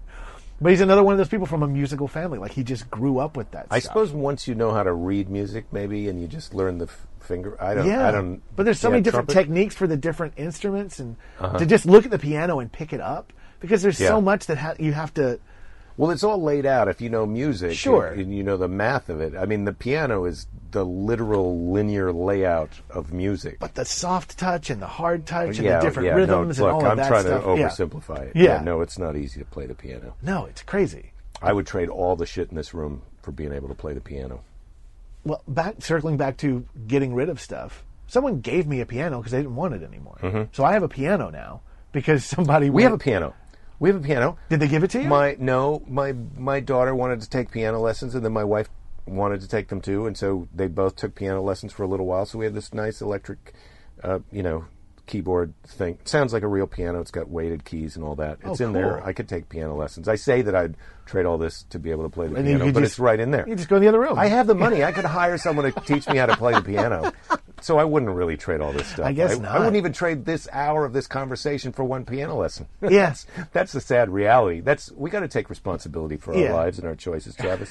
But he's another one of those people from a musical family. Like he just grew up with that. I stuff. suppose once you know how to read music, maybe, and you just learn the f- finger. I don't. Yeah, I don't. But there's so yeah, many different trumpet? Uh-huh. techniques for the different instruments, and to just look at the piano and pick it up because there's Yeah. so much that ha- you have to. Well, it's all laid out if you know music. Sure. And, and you know the math of it. I mean, the piano is the literal linear layout of music. But the soft touch and the hard touch and yeah, the different yeah, rhythms no, and look, all of I'm that trying stuff. to Yeah. oversimplify it. Yeah. No, it's not easy to play the piano. No, it's crazy. I would trade all the shit in this room for being able to play the piano. Well, back circling back to getting rid of stuff. Someone gave me a piano because they didn't want it anymore. So I have a piano now because somebody. Mm-hmm. We have a piano. We have a piano. Did they give it to you? My no, my my daughter wanted to take piano lessons, and then my wife wanted to take them too, and so they both took piano lessons for a little while. So we have this nice electric, uh, you know, keyboard thing. It sounds like a real piano. It's got weighted keys and all that. It's Oh, in there. I could take piano lessons. I say that I'd trade all this to be able to play the And piano, but just- it's right in there. You just go in the other room. I have the money. I could hire someone to teach me how to play the piano. So I wouldn't really trade all this stuff. I guess I, not. I wouldn't even trade this hour of this conversation for one piano lesson. Yes. That's the sad reality. That's we got to take responsibility for our Yeah. lives and our choices, Travis.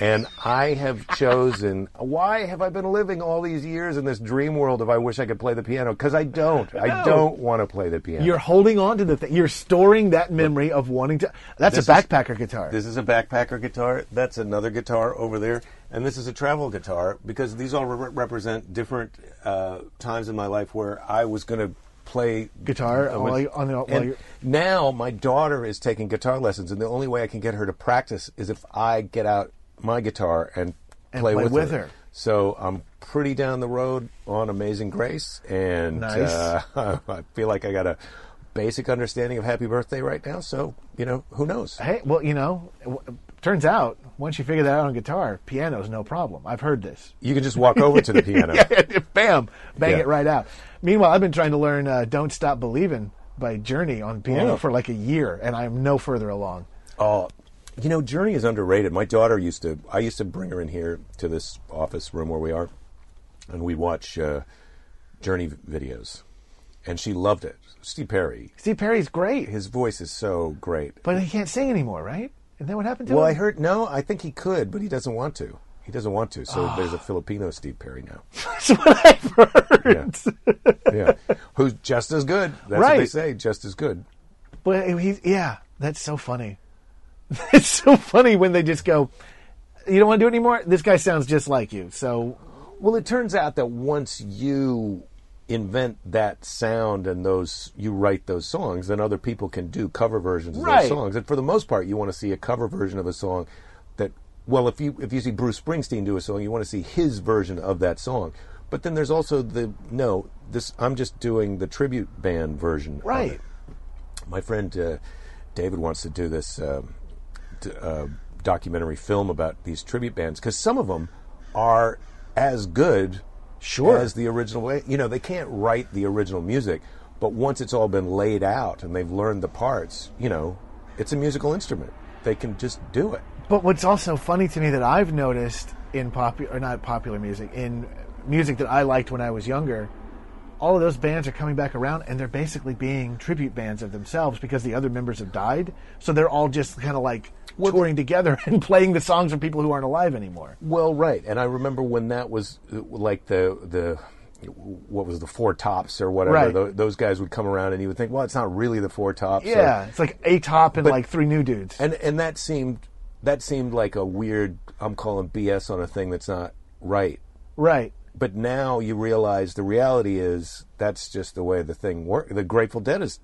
And I have chosen. Why have I been living all these years in this dream world of I wish I could play the piano? Because I don't. I don't want to play the piano. You're holding on to the thing. You're storing that memory of wanting to. That's a This is- backpacker guitar. This is a backpacker guitar. That's another guitar over there, and this is a travel guitar because these all re- represent different uh, times in my life where I was going to play Guitar uh, while you- on the- while and now my daughter is taking guitar lessons, and the only way I can get her to practice is if I get out my guitar and, And play, play with, with her. her. So I'm pretty down the road on Amazing Grace, and Nice. uh, I feel like I got a basic understanding of Happy Birthday right now. So you know, who knows? Hey, well, you know, turns out once you figure that out on guitar, piano's no problem. I've heard this. You can just walk over to the piano. yeah, bam, bang Yeah. it right out. Meanwhile, I've been trying to learn uh, "Don't Stop Believing" by Journey on piano Oh. for like a year, and I'm no further along. Oh, you know, Journey is underrated. My daughter used to. I used to bring her in here to this office room where we are, and we'd watch uh, Journey videos, and she loved it. Steve Perry, Steve Perry's great, his voice is so great. but he can't sing anymore, right? And then what happened to him? Well, I heard no. I think he could, but he doesn't want to. He doesn't want to. So there's Ah. a Filipino Steve Perry now. That's what I've heard. Yeah, who's just as good. That's what they say. Just as good. But he's yeah, that's so funny. It's so funny when they just go, "You don't want to do it anymore." This guy sounds just like you. So Well, it turns out that once you invent that sound and those you write those songs, then other people can do cover versions of Right. those songs. And for the most part, you want to see a cover version of a song that well, if you if you see Bruce Springsteen do a song, you want to see his version of that song. But then there's also the no, this I'm just doing the tribute band version. of Right. My friend uh, David wants to do this um, uh, documentary film about these tribute bands because some of them are as good Sure. as the original way. You know, they can't write the original music, but once it's all been laid out and they've learned the parts, you know, it's a musical instrument. They can just do it. But what's also funny to me that I've noticed in popular, or not popular music, in music that I liked when I was younger, all of those bands are coming back around and they're basically being tribute bands of themselves because the other members have died. So they're all just kind of like touring together and playing the songs of people who aren't alive anymore. Well, right, and I remember when that was like the the what was the Four Tops or whatever. Right. tho- those guys would come around, and you would think, well, it's not really the Four Tops. or- Yeah, it's like a top and But- like three new dudes. and and that seemed that seemed like a weird. I'm calling BS on a thing that's not right. right. But now you realize the reality is that's just the way the thing works. The Grateful Dead is,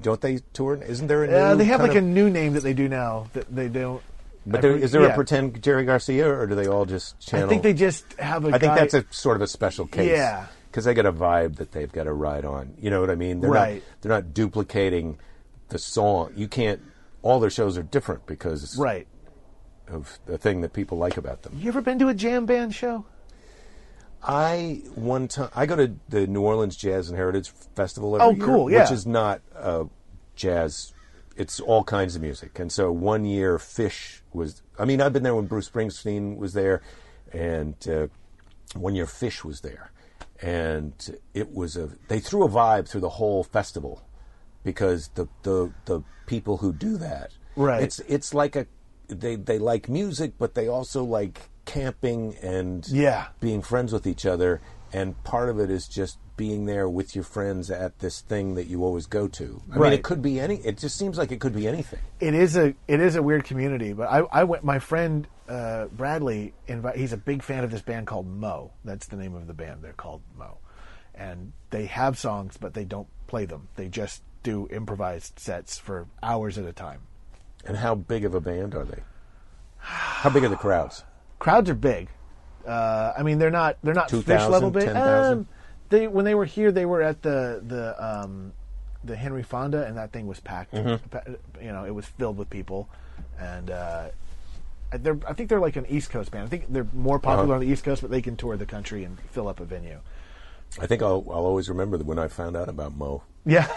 don't they tour? Isn't there a new? Uh, they have like a new name that they do now that they don't. But there, is there yeah. a pretend Jerry Garcia, or do they all just channel? I think they just have a I think that's a sort of a special case. Yeah. Because they got a vibe that they've got to ride on. You know what I mean? They're Right. Not, they're not duplicating the song. You can't. All their shows are different because right. of the thing that people like about them. You ever been to a jam band show? I one time I go to the New Orleans Jazz and Heritage Festival every Oh, year, cool, which is not uh, jazz. It's all kinds of music. And so one year, Phish was. I mean, I've been there when Bruce Springsteen was there, and uh, one year Phish was there, and it was a. They threw a vibe through the whole festival because the the the people who do that, Right. It's it's like a. They they like music, but they also like camping and Yeah. being friends with each other and part of it is just being there with your friends at this thing that you always go to i mean it could be any it just seems like it could be anything It is a it is a weird community, but I, I went. My friend uh, Bradley, invi- he's a big fan of this band called moe. That's the name of the band. They're called moe, and they have songs, but they don't play them. They just do improvised sets for hours at a time. and how big of a band are they how big are the crowds Crowds are big. Uh, I mean, they're not they're not Phish 2,000, level big. 10,000? Um, they when they were here, they were at the the um, the Henry Fonda, and that thing was packed. Mm-hmm. You know, it was filled with people, and uh, they're I think they're like an East Coast band. I think they're more popular Uh-huh. on the East Coast, but they can tour the country and fill up a venue. i think i'll, I'll always remember that when i found out about moe Yeah.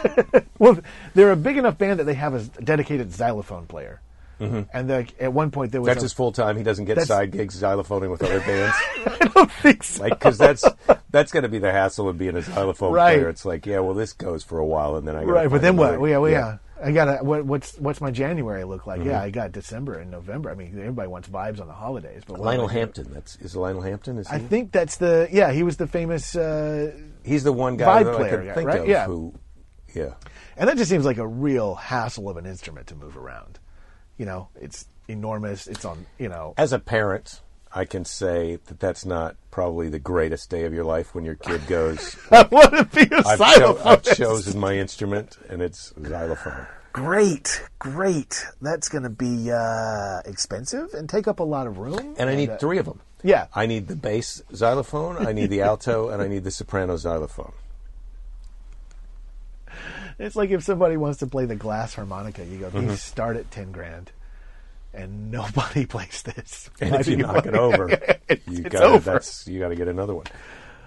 well, they're a big enough band that they have a dedicated xylophone player, and like at one point there was Mm-hmm. that's a- his full time he doesn't get side gigs xylophoning with other bands I don't think so. like because that's that's going to be the hassle of being a xylophone Right. player it's like yeah well this goes for a while and then i right, but then what? Well, yeah, well, yeah. I got what, what's what's my January look like? Mm-hmm. Yeah, I got December and November. I mean, everybody wants vibes on the holidays, but Lionel am I doing? Hampton. That's is Lionel Hampton. Is? I think that's the yeah. He was the famous, uh, he's the one guy Vibe player guy, think right? of Yeah. who. Yeah. and that just seems like a real hassle of an instrument to move around. You know, it's enormous. It's on. You know, As a parent, I can say that that's not probably the greatest day of your life when your kid goes. I want to be a I've, cho- I've chosen my instrument, and it's xylophone. Great, great. That's going to be uh, expensive and take up a lot of room. And I need uh, three of them. Yeah. I need the bass xylophone, I need the alto, and I need the soprano xylophone. It's like if somebody wants to play the glass harmonica, you go, Mm-hmm. these start at 10 grand. And nobody plays this. And Why if do you knock it over, it's, you got that's you got to get another one.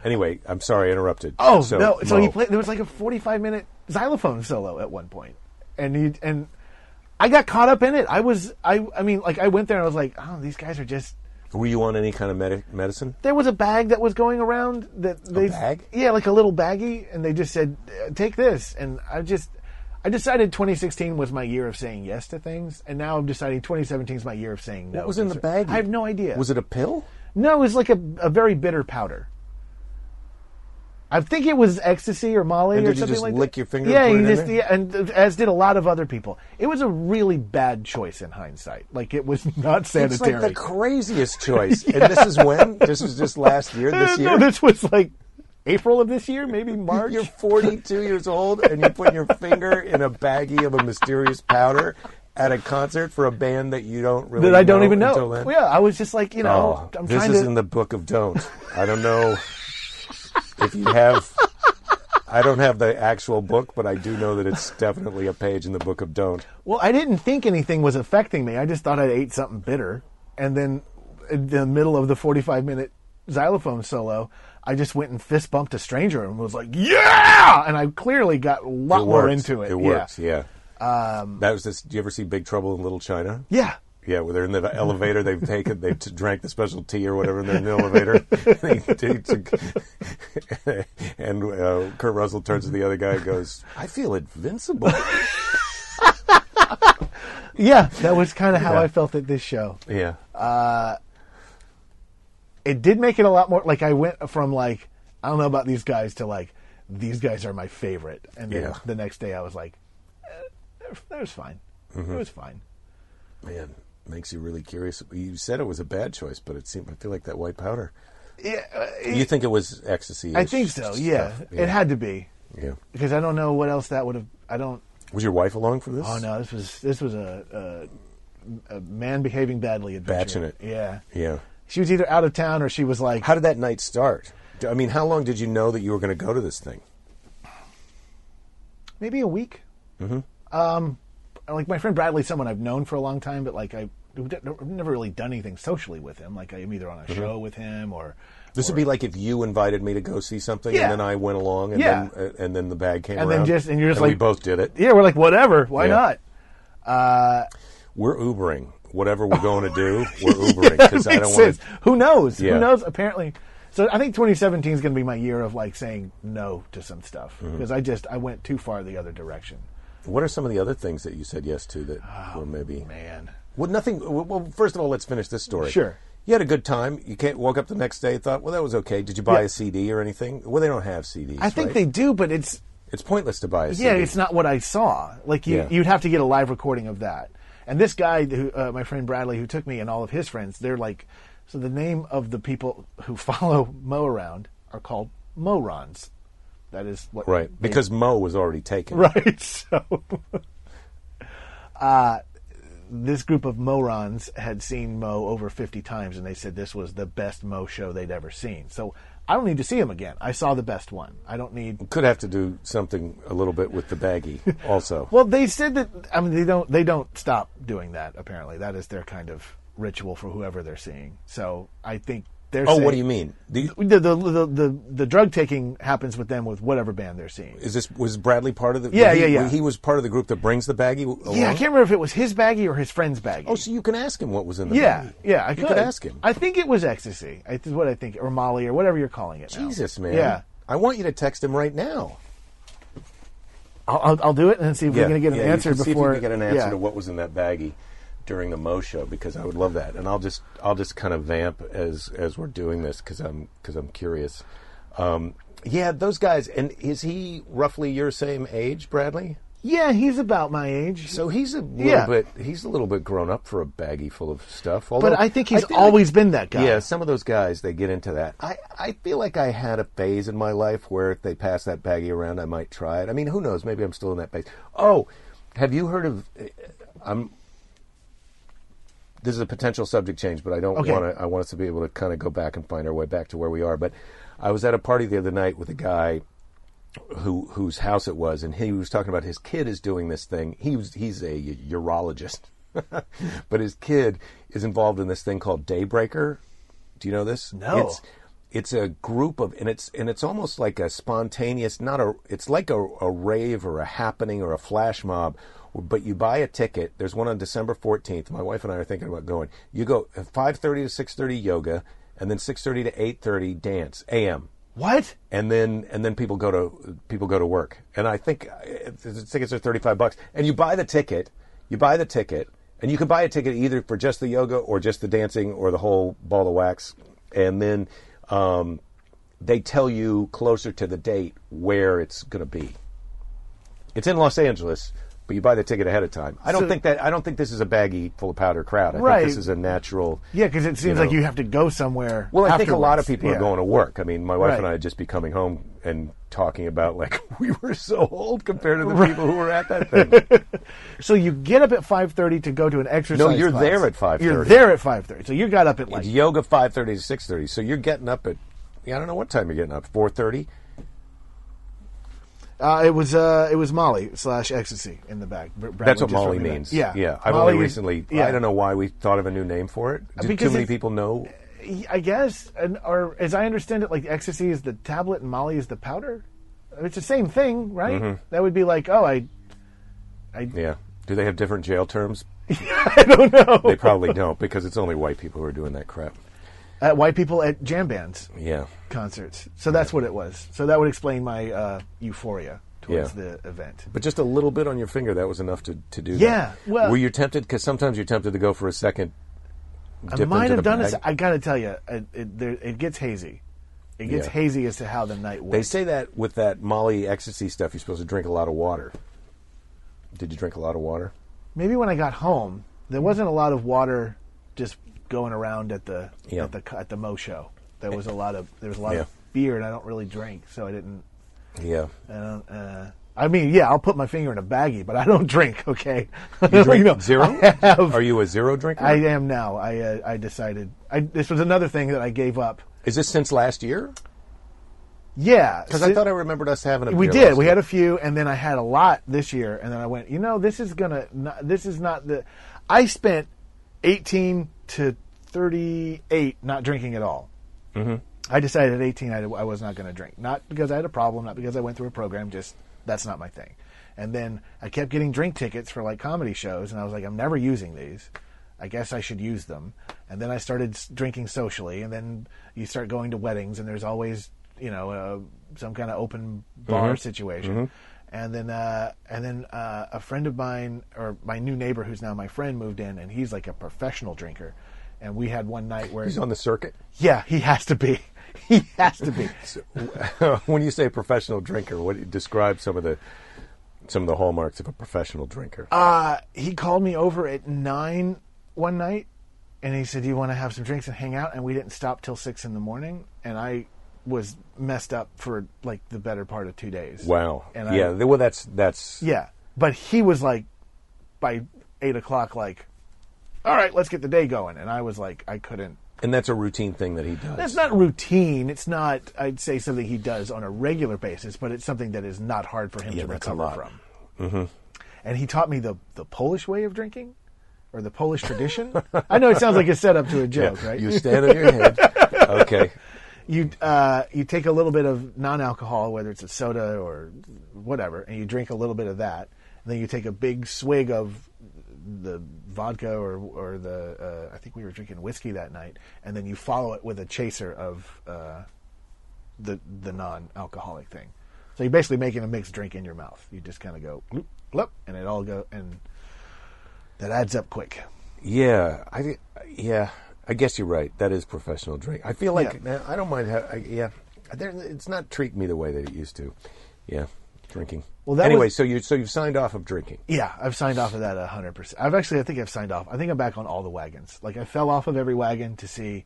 Anyway, I'm sorry I interrupted. Oh no! So he played. There was like a forty-five minute xylophone solo at one point, and he and I got caught up in it. I was I I mean like I went there and I was like, oh, these guys are just. Were you on any kind of medi- medicine? There was a bag that was going around that they bag? yeah like a little baggie, and they just said "Uh, take this, and I just. I decided 2016 was my year of saying yes to things, and now I'm deciding 2017 is my year of saying no. What was in the baggie? I have no idea. Was it a pill? No, it was like a, a very bitter powder. I think it was ecstasy or Molly And or did you something just like lick that. your finger Yeah, put you it just yeah, and as did a lot of other people. It was a really bad choice in hindsight. Like it was not It's sanitary. like the craziest choice. And this is when? This was just last year. This no, year. this was like April of this year, maybe March. You're 42 years old and you put your finger in a baggie of a mysterious powder at a concert for a band that you don't really that I don't even know. then? Yeah, I was just like, you know, Oh, this is to. in the book of don't. I don't know if you have. I don't have the actual book, but I do know that it's definitely a page in the book of don't. Well, I didn't think anything was affecting me. I just thought I'd ate something bitter. And then in the middle of the 45 minute xylophone solo, I just went and fist bumped a stranger and was like, yeah! And I clearly got a lot more into it. It yeah. works. Yeah. Um, that was this. Do you ever see Big Trouble in Little China? Yeah. Yeah, where they're in the elevator, they've taken, they've t- drank the special tea or whatever, and they're in the elevator. They- they took- and uh, Kurt Russell turns to the other guy and goes, "I feel invincible." Yeah. That was kind of how Yeah. I felt at this show. yeah, It did make it a lot more like I went from like, I don't know about these guys to like, these guys are my favorite. And then Yeah. the next day I was like, eh, that was fine. Mm-hmm. It was fine. man, makes you really curious. You said it was a bad choice, but it seemed I feel like that white powder. Yeah, uh, You think it was ecstasy? I think so. Yeah. it had to be Yeah. because I don't know what else that would have. I don't. Was your wife along for this? Oh no, this was this was a, a, a man behaving badly adventure. Batching it. Yeah, Yeah. she was either out of town or she was like. How did that night start? I mean, how long did you know that you were going to go to this thing? maybe a week. Mm-hmm. Um, like my friend Bradley, someone I've known for a long time, but like I, I've never really done anything socially with him. Like I'm either on a Mm-hmm. show with him or. This would be like if you invited me to go see something, Yeah. and then I went along, and Yeah. then uh, and then the bag came And then just- and you're just we like- both did it. Yeah, we're like whatever. Why Yeah. not? We're Ubering. Whatever we're going to do, we're Ubering because I don't want. Who knows? Yeah. Who knows? Apparently, so I think 2017 is going to be my year of like saying no to some stuff Mm-hmm. because I just I went too far the other direction. What are some of the other things that you said yes to that were maybe? Oh, Man, Well, nothing. Well, first of all, let's finish this story. Sure. You had a good time. You can't woke up the next day thought, well, that was okay. Did you buy Yeah. a CD or anything? Well, they don't have CDs. I think right? they do, but it's It's pointless to buy a CD. yeah, it's not what I saw. Like you, Yeah. you'd have to get a live recording of that. And this guy, who uh, my friend Bradley, who took me, and all of his friends, they're like, so the name of the people who follow moe around are called Morons. That is what right they- because moe was already taken. right. So, uh, this group of morons had seen moe over 50 times, and they said this was the best moe show they'd ever seen. So I don't need to see him again. I saw the best one. I don't need. Could have to do something a little bit with the baggie also. Well, they said that. I mean, they don't. They don't stop doing that. Apparently, that is their kind of ritual for whoever they're seeing. So I think they're. oh, saying, what do you mean? You, The the, the the the drug taking happens with them with whatever band they're seeing. is this was Bradley part of the? Yeah, he, yeah, yeah. He was part of the group that brings the baggie. Along? Yeah, I can't remember if it was his baggie or his friend's baggie. Oh, so you can ask him what was in the Yeah, baggie. yeah, I you could. could ask him. I think it was ecstasy. I is what I think, or Molly, or whatever you're calling it. now. Jesus, man. Yeah, I want you to text him right now. I'll, I'll, I'll do it and see if we're going to get an yeah, answer can see if before. you can get an answer yeah. to what was in that baggie during the moe show because I would love that, and I'll just I'll just kind of vamp as as we're doing this because I'm because I'm curious. Um, yeah, those guys, and is he roughly your same age, Bradley? Yeah, he's about my age. So he's a little Yeah. bit he's a little bit grown up for a baggie full of stuff. but I think he's feel always like- been that guy. Yeah, some of those guys they get into that. I I feel like I had a phase in my life where if they pass that baggie around, I might try it. I mean, who knows? Maybe I'm still in that phase. Oh, have you heard of? I'm. This is a potential subject change, but I don't Okay. want to. I want us to be able to kind of go back and find our way back to where we are. But I was at a party the other night with a guy who whose house it was, and he was talking about his kid is doing this thing. He was he's a urologist, but his kid is involved in this thing called Daybreaker. Do you know this? No. It's it's a group of and it's and it's almost like a spontaneous, not a. It's like a, a rave or a happening or a flash mob. But you buy a ticket. There's one on December 14th. My wife and I are thinking about going. You go 5:30 to 6:30 yoga, and then 6:30 to 8:30 dance a.m What? and then and then people go to people go to work. And I think uh, the tickets are thirty five bucks. And you buy the ticket, you buy the ticket, and you can buy a ticket either for just the yoga or just the dancing or the whole ball of wax. And then um, they tell you closer to the date where it's going to be. It's in Los Angeles. But you buy the ticket ahead of time. I don't So- think that. I don't think this is a baggy full of powder crowd. I Right. think this is a natural. Yeah, because it seems know. like you have to go somewhere. Well, I think a lot of people Yeah. are going to work. I mean, my wife and I would just be coming home and talking about like we were so old compared to the people who were at that thing. So you get up at five thirty to go to an exercise. No, you're class. there at 5:30. You're there at five thirty. So you got up at like it's yoga five thirty to six thirty. So you're getting up at yeah, I don't know what time you're getting up. Four thirty. Uh, it was uh, it was Molly slash ecstasy in the. Br- That's what Molly means. Yeah, yeah. I've Molly only recently. yeah. I don't know why we thought of a new name for it. Did Because too many people know? I guess, and or as I understand it, like ecstasy is the tablet and Molly is the powder. It's the same thing, right? Mm-hmm. That would be like, oh, I, I, Yeah. Do they have different jail terms? I don't know. They probably don't because it's only white people who are doing that crap. Uh, white people at jam bands Yeah. concerts. So that's what it was. So that would explain my uh, euphoria towards Yeah. the event. But just a little bit on your finger, that was enough to, to do Yeah, that. well- Were you tempted? Because sometimes you're tempted to go for a second. I dip might into have the done bag. it. I got to tell you, it, it, there, it gets hazy. It gets Yeah. hazy as to how the night went. They say that with that Molly ecstasy stuff, you're supposed to drink a lot of water. Did you drink a lot of water? Maybe when I got home, there wasn't a lot of water just going around at the Yeah. at the at the moe show. There was a lot of there was a lot Yeah. of beer, and I don't really drink, so I didn't. Yeah. I don't. Uh, I mean, yeah, I'll put my finger in a baggie, but I don't drink. Okay, You drink know, zero? Have- Are you a zero drinker? I am now. I uh, I decided. I, this was another thing that I gave up. Is this since last year? Yeah, Because I thought I remembered us having a we did. We year. had a few, and then I had a lot this year, and then I went. You know, this is gonna. Not, this is not the. I spent eighteen to thirty-eight not drinking at all. Mm-hmm. I decided at eighteen I, I was not going to drink, not because I had a problem, not because I went through a program. Just that's not my thing. And then I kept getting drink tickets for like comedy shows, and I was like, I'm never using these. I guess I should use them. And then I started drinking socially, and then you start going to weddings, and there's always, you know, uh, some kind of open bar situation. And then, uh, and then uh, a friend of mine, or my new neighbor, who's now my friend, moved in, and he's like a professional drinker. And we had one night where, He's on the circuit. yeah, he has to be, he has to be. when you say professional drinker, what describe some of the some of the hallmarks of a professional drinker? Uh, he called me over at nine one night, and he said, "Do you want to have some drinks and hang out?" And we didn't stop till six in the morning, and I was messed up for like the better part of two days. wow. And I- yeah. well, that's that's Yeah, but he was like, by eight o'clock, like, "All right, let's get the day going," and I was like, I couldn't. and that's a routine thing that he does. That's not routine. It's not. I'd say something he does on a regular basis, but it's something that is not hard for him Yeah, to that's a recover lot. from. Mm-hmm. And he taught me the the Polish way of drinking, or the Polish tradition. I know it sounds like a setup to a joke, Yeah, right? You stand on your head. Okay. you uh, you take a little bit of non-alcohol, whether it's a soda or whatever, and you drink a little bit of that. And then you take a big swig of the vodka or or the uh, I think we were drinking whiskey that night, and then you follow it with a chaser of uh, the the non-alcoholic thing. So you're basically making a mixed drink in your mouth. You just kind of go, bloop, bloop, and it all go, and that adds up quick. Yeah, I yeah, I guess you're right. That is professional drink. I feel like Yeah. I don't mind. Ha- I, yeah, there, it's not treating me the way that it used to. Yeah, drinking. Well, that anyway, was- so you so you've signed off of drinking. Yeah, I've signed off of that hundred percent. I've actually, I think I've signed off. I think I'm back on all the wagons. Like I fell off of every wagon to see,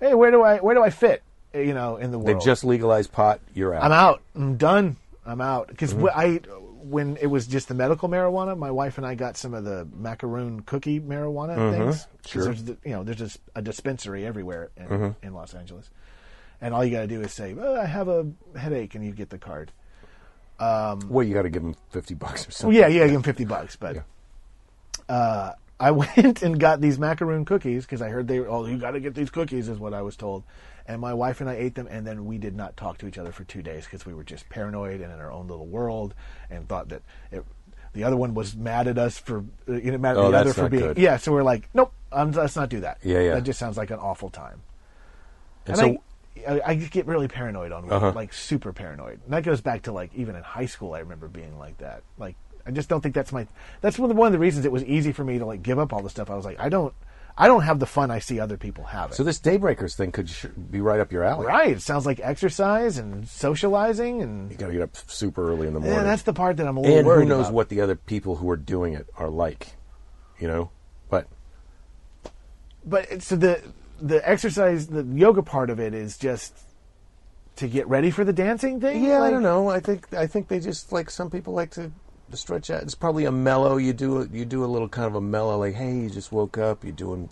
hey, where do I where do I fit? You know, in the world. They've just legalized pot. You're out. I'm out. I'm done. I'm out because Mm-hmm. I when it was just the medical marijuana, my wife and I got some of the macaroon cookie marijuana things. Mm-hmm. Sure. There's the, you know there's just a dispensary everywhere in, Mm-hmm. in Los Angeles, and all you got to do is say, oh, I have a headache, and you get the card. Well, you got to give him fifty bucks or something. yeah, yeah, give him fifty bucks, but. Yeah. Uh, I went and got these macaroon cookies because I heard they were, oh, you got to get these cookies, is what I was told. And my wife and I ate them, and then we did not talk to each other for two days because we were just paranoid and in our own little world and thought that it, the other one was mad at us for, uh, you know, mad at Oh, the other for being. good. Yeah, so we're like, nope, um, let's not do that. Yeah, yeah. That just sounds like an awful time. And And so, I, I, get really paranoid on Uh-huh. like super paranoid. And that goes back to like even in high school, I remember being like that. Like I just don't think that's my. That's one of the, one of the reasons it was easy for me to like give up all the stuff. I was like, I don't, I don't have the fun I see other people having. so this Daybreakers thing could sh- be right up your alley. right? It sounds like exercise and socializing, and You got to get up super early in the morning. yeah, that's the part that I'm a little and worried And who knows about. what the other people who are doing it are like, you know. But But it's- so the the exercise, the yoga part of it is just to get ready for the dancing thing. Yeah, I don't know. I think I think they just like some people like to, stretch out. It's probably a mellow. You do a, you do a little kind of a mellow, like hey, you just woke up. You're doing,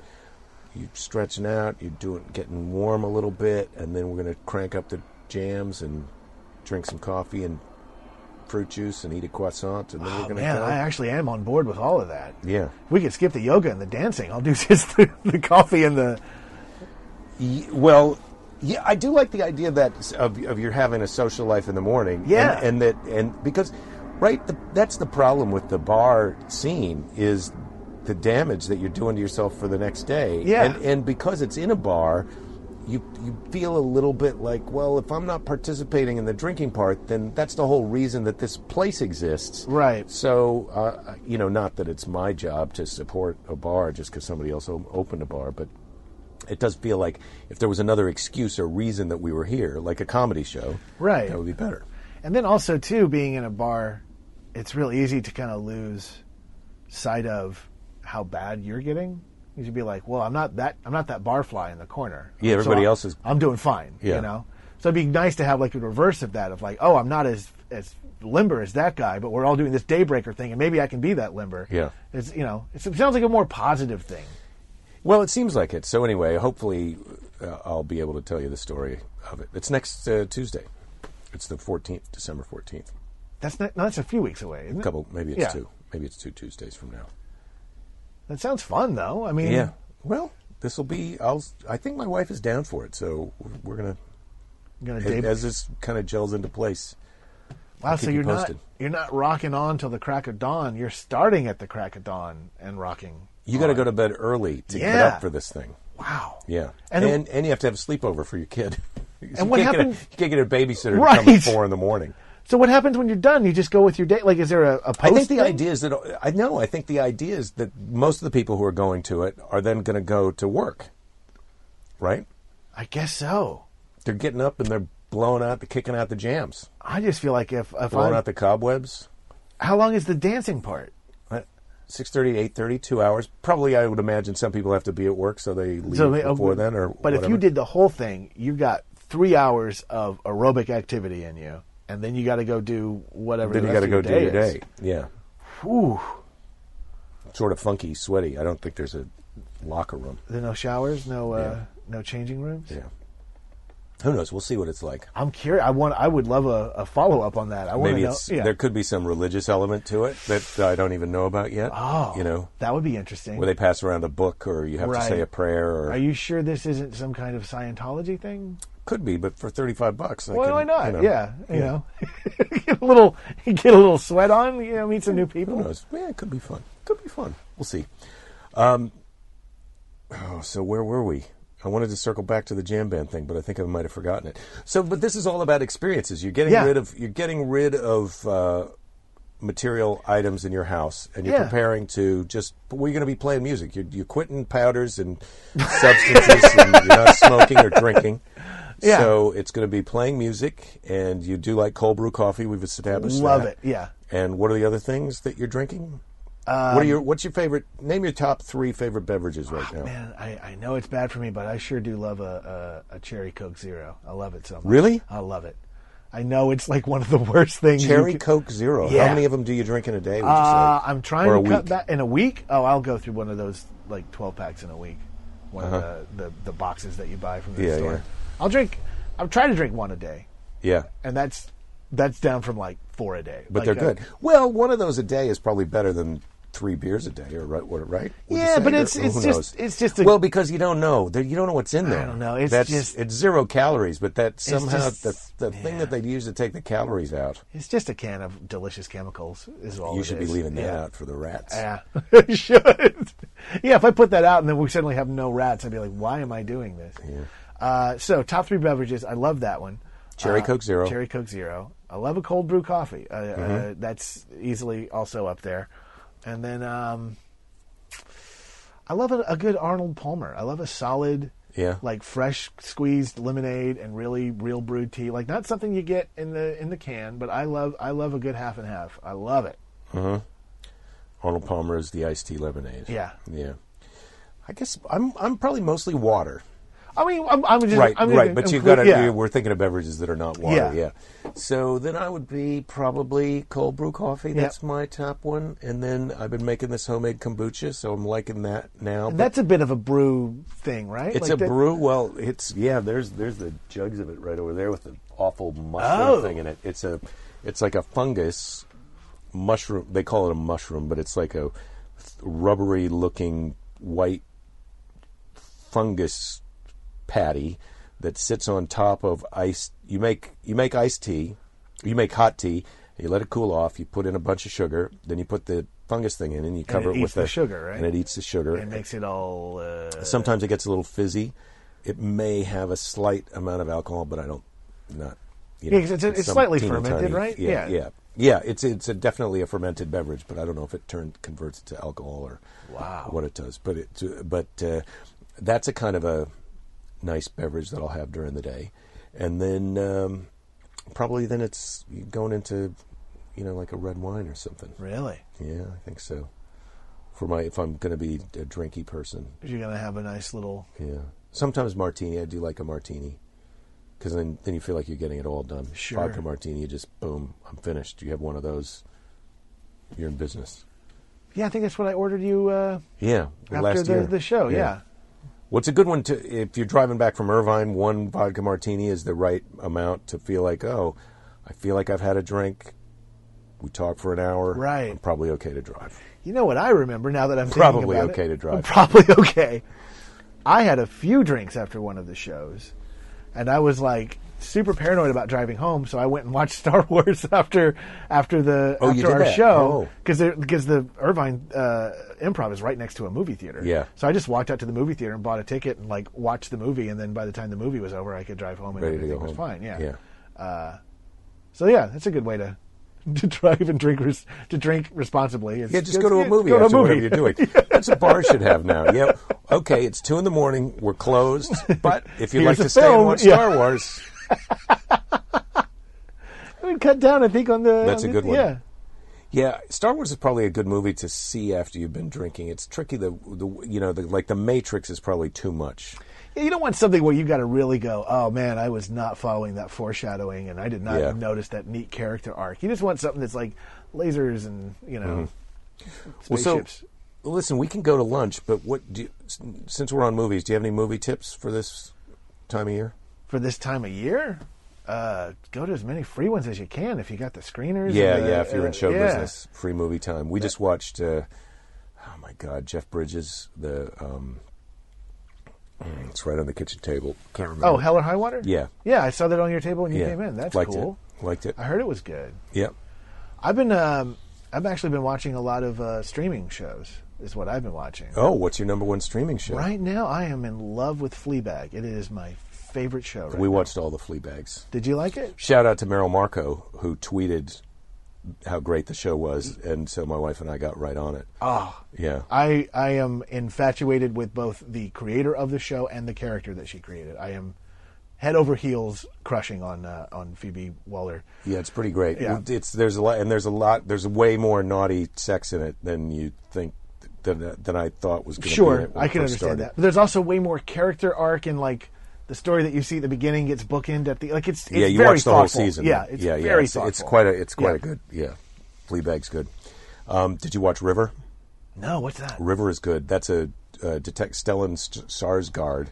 you stretching out. You're doing getting warm a little bit, and then we're gonna crank up the jams and drink some coffee and fruit juice and eat a croissant, and then we're Oh, gonna man, go. I actually am on board with all of that. yeah. We could skip the yoga and the dancing. I'll do just the, the coffee and the. Well, yeah, I do like the idea that of, of you're having a social life in the morning. Yeah. and, and that and because right, the, that's the problem with the bar scene is the damage that you're doing to yourself for the next day. Yeah. and, and because it's in a bar. You, you feel a little bit like, well, if I'm not participating in the drinking part, then that's the whole reason that this place exists. Right. So, uh, you know, not that it's my job to support a bar just because somebody else opened a bar, but it does feel like if there was another excuse or reason that we were here, like a comedy show, Right. that would be better. And then also, too, being in a bar, it's real easy to kind of lose sight of how bad you're getting. You should be like, well, I'm not that I'm not that barfly in the corner. Yeah, everybody I'm- else is- I'm doing fine. Yeah. You know. So it'd be nice to have like a reverse of that, of like, oh, I'm not as as limber as that guy, but we're all doing this daybreaker thing, and maybe I can be that limber. Yeah. It's you know, it's, it sounds like a more positive thing. Well, it seems like it. So anyway, hopefully, uh, I'll be able to tell you the story of it. It's next uh, Tuesday. It's the 14th, December 14th. That's not, no, that's a few weeks away, isn't it? couple, maybe it's Yeah. two. Maybe it's two Tuesdays from now. That sounds fun, though. I mean, Yeah. Well, this will be. I'll. I think my wife is down for it, so we're, gonna. Gonna As, as this kind of gels into place. Wow, so you you're not you're not rocking on till the crack of dawn. You're starting at the crack of dawn and rocking. You got to go to bed early to get up for this thing. Wow. Yeah, And and and, you have to have a sleepover for your kid. You And what can't get a- you can't get a babysitter to Right. come at four in the morning. So what happens when you're done? You just go with your day. Like, is there a, a post? I think the thing? idea is that I know. I think the idea is that most of the people who are going to it are then going to go to work. Right? I guess so. They're getting up and they're blowing out, the kicking out the jams, I just feel like if if blowing I out the cobwebs. how long is the dancing part? Six thirty, eight thirty, two hours. Probably, I would imagine some people have to be at work, so they leave So, uh, before then, or but if whatever. you did the whole thing, you got three hours of aerobic activity in you, and then you got to go do whatever. then the you got rest to of go do your is. day. Yeah, Whew. sort of funky, sweaty. I don't think there's a locker room. There no showers, no uh, no changing rooms. Yeah. Who knows? We'll see what it's like. I'm curious. I want. I would love a, a follow up on that. I want Maybe to know. yeah. there could be some religious element to it that I don't even know about yet. Oh, you know, that would be interesting. where they pass around a book, or you have to say a prayer, or Are you sure this isn't some kind of Scientology thing? could be, but for thirty-five bucks, I Why can, why not? you know, yeah, you know, get a little get a little sweat on. You know, meet some new people. Who knows? Yeah, it could be fun. Could be fun. We'll see. Um, oh, so where were we? I wanted to circle back to the jam band thing, but I think I might have forgotten it. So, but this is all about experiences. You're getting Yeah. rid of you're getting rid of uh, material items in your house, and you're Yeah. preparing to just. We're going to be playing music. You're, you're quitting powders and substances, and you're not smoking or drinking. Yeah. So it's going to be playing music, and you do like cold brew coffee. We've established that. Love that. it. Yeah. And what are the other things that you're drinking? Um, what are your What's your favorite? Name your top three favorite beverages right now. Oh, Man, I, I know it's bad for me, but I sure do love a, a, a cherry Coke Zero. I love it so much. Really? I love it. I know it's like one of the worst things. Cherry could- Coke Zero. Yeah. How many of them do you drink in a day? Would you Uh? I'm trying Or to cut week? back in a week. Oh, I'll go through one of those like 12 packs in a week. One Uh-huh. of the, the the boxes that you buy from the Yeah, store. yeah. I'll drink. I'm trying to drink one a day, Yeah, and that's that's down from like four a day. but Like, they're uh, good. Well, one of those a day is probably better than three beers a day, or right? What, right? Yeah, but Or it's- who it's knows? just- it's just a- well because you don't know. You don't know what's in there. I don't know. It's That's, just- it's zero calories, but that somehow just- the the thing that they use to take the calories out. It's just a can of delicious chemicals. Is all you should be is. leaving that out for the rats. Yeah, should. Yeah, if I put that out and then we suddenly have no rats, I'd be like, why am I doing this? Uh, so, top three beverages. I love that one. Cherry Uh, Coke Zero. Cherry Coke Zero. I love a cold brew coffee. Uh, Mm-hmm. uh, that's easily also up there. And then um, I love a, a good Arnold Palmer. I love a solid, Yeah. like fresh squeezed lemonade and really real brewed tea. Like not something you get in the in the can, but I love I love a good half and half. I love it. Arnold Palmer is the iced tea lemonade. Yeah. yeah. I guess I'm I'm probably mostly water. I mean, I'm, I'm just right, I'm right. But you've got to. yeah. We're thinking of beverages that are not water. Yeah. Yeah. So then I would be probably cold brew coffee. That's my top one. And then I've been making this homemade kombucha, so I'm liking that now. That's a bit of a brew thing, right? it's Like a that- brew. Well, it's yeah. There's there's the jugs of it right over there with the awful mushroom Oh. thing in it. It's a it's like a fungus mushroom. They call it a mushroom, but it's like a rubbery looking white fungus patty that sits on top of ice. You make you make iced tea, you make hot tea. You let it cool off. You put in a bunch of sugar. Then you put the fungus thing in, and you cover it it, with eats the sugar, right? And it eats the sugar. It makes it all. Uh, Sometimes it gets a little fizzy. It may have a slight amount of alcohol, but I don't not. You Yeah, 'cause it's- it's slightly fermented, tiny- right? Yeah, Yeah. yeah, yeah. It's it's a definitely a fermented beverage, but I don't know if it turn converts it to alcohol or Wow. what it does. But it but uh, that's a kind of a nice beverage that I'll have during the day, and then um, probably then it's going into you know like a red wine or something. really, Yeah, I think so. For my if I'm going to be a drinky person, you're gonna have a nice little. yeah. Sometimes martini. I do like a martini because then then you feel like you're getting it all done. Sure. Vodka martini, you just boom, I'm finished. You have one of those, you're in business. Yeah, I think that's what I ordered you uh, Yeah, after last the, year. the show. Yeah. What's a good one to if you're driving back from Irvine? One vodka martini is the right amount to feel like, oh, I feel like I've had a drink. We talk for an hour. Right. I'm probably okay to drive. You know what I remember now that I'm thinking Probably okay it? to drive. Probably okay. I had a few drinks after one of the shows, and I was like super paranoid about driving home. So I went and watched Star Wars after after the Oh, after our that? show Oh. because because the Irvine uh, Improv is right next to a movie theater. Yeah. So I just walked out to the movie theater and bought a ticket and like watched the movie, and then by the time the movie was over, I could drive home and Ready everything was home. fine. Yeah. Yeah. So yeah, that's a good way to. To drive and drink res- to drink responsibly. It's- Yeah, just go to a movie go to a after whatever movie. you're doing. That's what bars should have now. Yeah, okay, it's two in the morning. We're closed, but if you'd like to a stay and watch yeah. Star Wars, I mean, cut down. I think on the. That's on a the- good one. Yeah, yeah, Star Wars is probably a good movie to see after you've been drinking. It's tricky. The the you know the like the Matrix is probably too much. Yeah, you don't want something where you got to really go. Oh man, I was not following that foreshadowing, and I did not Yeah. notice that neat character arc. You just want something that's like lasers and you know Mm-hmm. Well, so spaceships. listen, we can go to lunch, but what do you, since we're on movies, do you have any movie tips for this time of year? For this time of year, uh, go to as many free ones as you can if you got the screeners. Yeah, the- yeah. If you're in uh, show yeah. business, free movie time. We just watched. Uh, oh my God, Jeff Bridges. The um, mm, it's right on the kitchen table. Can't remember. Oh, Hell or High Water. Yeah. yeah. I saw that on your table when you yeah. came in. That's Liked cool. It. Liked it. I heard it was good. Yep. I've been um, I've actually been watching a lot of uh, streaming shows is what I've been watching. Oh, what's your number one streaming show? Right now, I am in love with Fleabag. It is my favorite show. Right We now. watched all the Fleabags. Did you like it? Shout out to Meryl Marco who tweeted how great the show was, and so my wife and I got right on it. Oh, Yeah. I I am infatuated with both the creator of the show and the character that she created. I am head over heels crushing on uh, on Phoebe Waller. Yeah, it's pretty great. Yeah. It's there's a lot, and there's a lot. There's way more naughty sex in it than you think than than I thought was going to be. Sure, I can understand started. that. But there's also way more character arc and like the story that you see at the beginning gets bookended at the like it's, it's yeah, you very watched the whole season. Yeah, it's yeah, yeah. very It's, thoughtful. it's quite a it's quite Yeah. a good. Yeah, Fleabag's good. Um, did you watch River? No, what's that? River is good. That's a, a detect. Stellan Skarsgård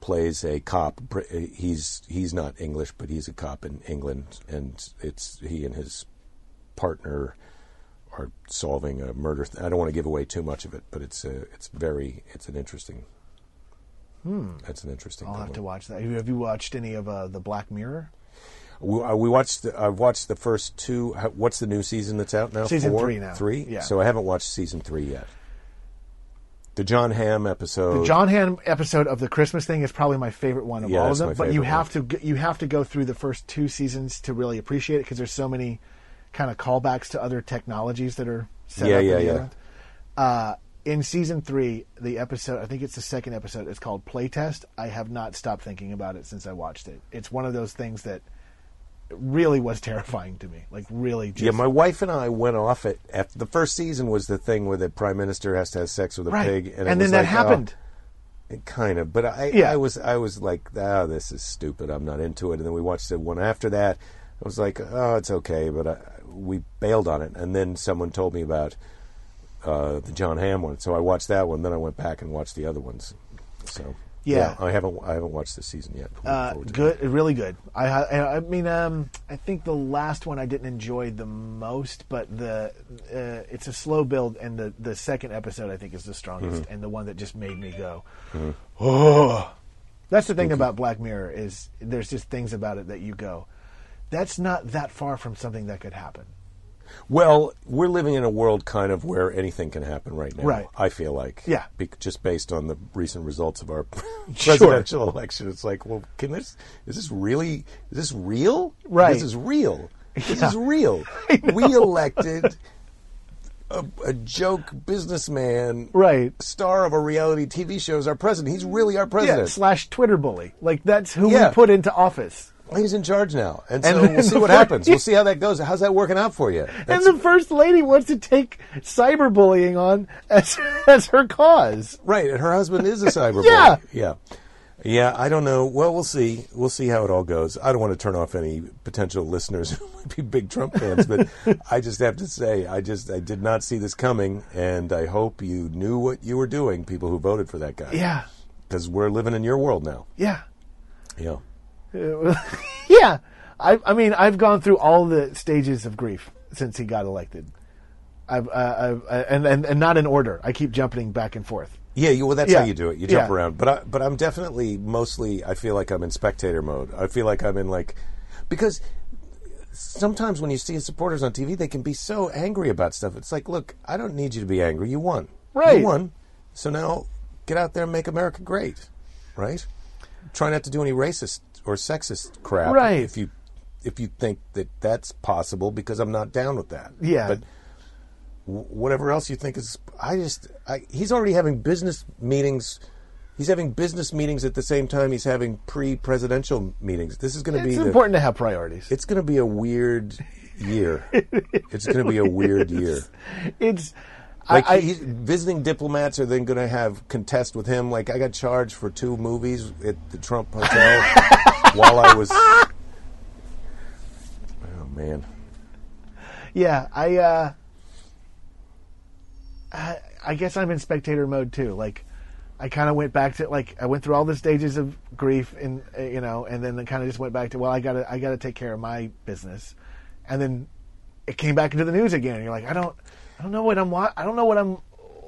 plays a cop. He's he's not English, but he's a cop in England, and it's he and his partner are solving a murder. Th- I don't want to give away too much of it, but it's a, it's very it's an interesting. Hmm. It's an interesting. One. I'll have one. to watch that. Have you watched any of uh, the Black Mirror? We, uh, we watched. The, I've watched the first two. What's the new season that's out now? Season Four? three now. Three. Yeah. So I haven't watched season three yet. The Jon Hamm episode. The Jon Hamm episode of the Christmas thing is probably my favorite one of Yeah, all of them. But you have to you have to go through the first two seasons to really appreciate it because there's so many kind of callbacks to other technologies that are set Yeah, up. in yeah, the yeah. event. Uh, in season three, the episode I think it's the second episode. It's called Playtest. I have not stopped thinking about it since I watched it. It's one of those things that really was terrifying to me. Like really, just, Yeah, my wife and I went off it. After the first season was the thing where the prime minister has to have sex with a right. pig, and, it then that like, oh, happened. it kind of, but I, Yeah. I was, I was like, ah, this is stupid. I'm not into it. And then we watched the one after that. I was like, oh, it's okay, but I, we bailed on it. And then someone told me about uh, the Jon Hamm one, so I watched that one. Then I went back and watched the other ones. So Yeah. I haven't, I haven't watched this season yet. Uh, forward to it. good, really good. I, I, I mean, um, I think the last one I didn't enjoy the most, but the uh, it's a slow build, and the the second episode I think is the strongest, Mm-hmm. and the one that just made me go, oh. That's the thing about Black Mirror is there's just things about it that you go, that's not that far from something that could happen. Well, we're living in a world kind of where anything can happen right now. Right. I feel like. Yeah. Be- just based on the recent results of our Sure. presidential election, it's like, well, can this? Is this really? Is this real? Right. This is real. This Yeah. is real. We elected a, a joke businessman, Right. Star of a reality TV show is our president. He's really our Yeah, president. slash Twitter bully. Like that's who Yeah. we put into office. He's in charge now, and And so then we'll see what happens. We'll see how that goes. How's that working out for you? And the first lady wants to take cyberbullying on as as her cause. Right, and her husband is a cyberbully. Yeah. Yeah. Yeah, I don't know. Well, we'll see. We'll see how it all goes. I don't want to turn off any potential listeners who might be big Trump fans, but I just have to say, I just I did not see this coming, and I hope you knew what you were doing, people who voted for that guy. Yeah, because we're living in your world now. yeah, Yeah. yeah. I, I mean, I've gone through all the stages of grief since he got elected. I've, uh, I've uh, and, and and not in order. I keep jumping back and forth. Yeah, you, well, that's Yeah. how you do it. You jump Yeah. around. But I, but I'm definitely mostly. I feel like I'm in spectator mode. I feel like I'm in like because sometimes when you see supporters on TV, they can be so angry about stuff. It's like, look, I don't need you to be angry. You won. Right. You won. So now get out there and make America great. Right. Try not to do any racist or sexist crap. Right. If you if you think that that's possible, because I'm not down with that. Yeah. But whatever else you think is i just I, he's already having business meetings he's having business meetings at the same time he's having pre-presidential meetings this is going to be It's the, important to have priorities. it's going to be a weird year it's going to be a weird year It's like I, visiting diplomats are then going to have contest with him like i got charged for two movies at the trump hotel while i was oh man yeah. I uh, I, I guess I'm in spectator mode too. Like, I kind of went back to like I went through all the stages of grief and uh, you know, and then kind of just went back to well, I gotta I gotta take care of my business, and then it came back into the news again. You're like, I don't I don't know what I'm I don't know what I'm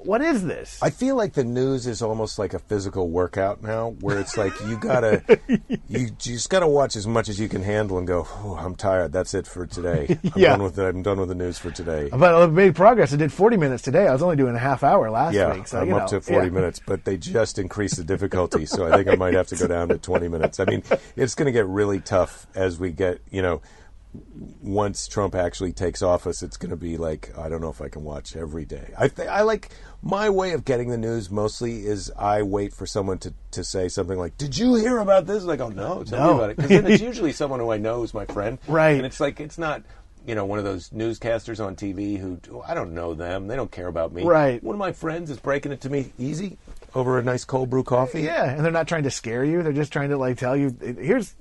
what is this? I feel like the news is almost like a physical workout now, where it's like you gotta, you, just gotta watch as much as you can handle and go. Oh, I'm tired. That's it for today. I'm Yeah. done with it. I'm done with the news for today. but I made progress. I did 40 minutes today. I was only doing a half hour last Yeah, week. So, I'm up know, to 40 yeah. minutes, but they just increased the difficulty, so I think I might have to go down to 20 minutes. I mean, it's going to get really tough as we get, you know, once Trump actually takes office, it's going to be like I don't know if I can watch every day. I th- I like my way of getting the news mostly is I wait for someone to, to say something like, "Did you hear about this?" Like, "Oh no, tell No. me about it," because then it's usually someone who I know is my friend, Right. And it's like it's not. You know, one of those newscasters on TV who oh, I don't know them. They don't care about me. Right. One of my friends is breaking it to me easy over a nice cold brew coffee. Yeah, and they're not trying to scare you. They're just trying to like tell you here's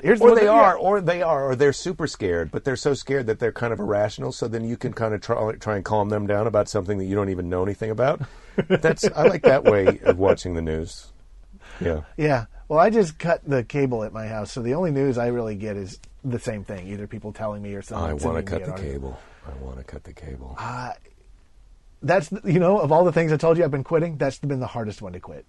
here's Or what they are, or they are, or they're super scared, but they're so scared that they're kind of irrational. So then you can kind of try, try and calm them down about something that you don't even know anything about. That's I like that way of watching the news. Yeah, Yeah. Well, I just cut the cable at my house, so the only news I really get is the same thing. Either people telling me or something. I want to cut the article. cable. I want to cut the cable. Uh, that's you know of all the things I told you I've been quitting. That's been the hardest one to quit.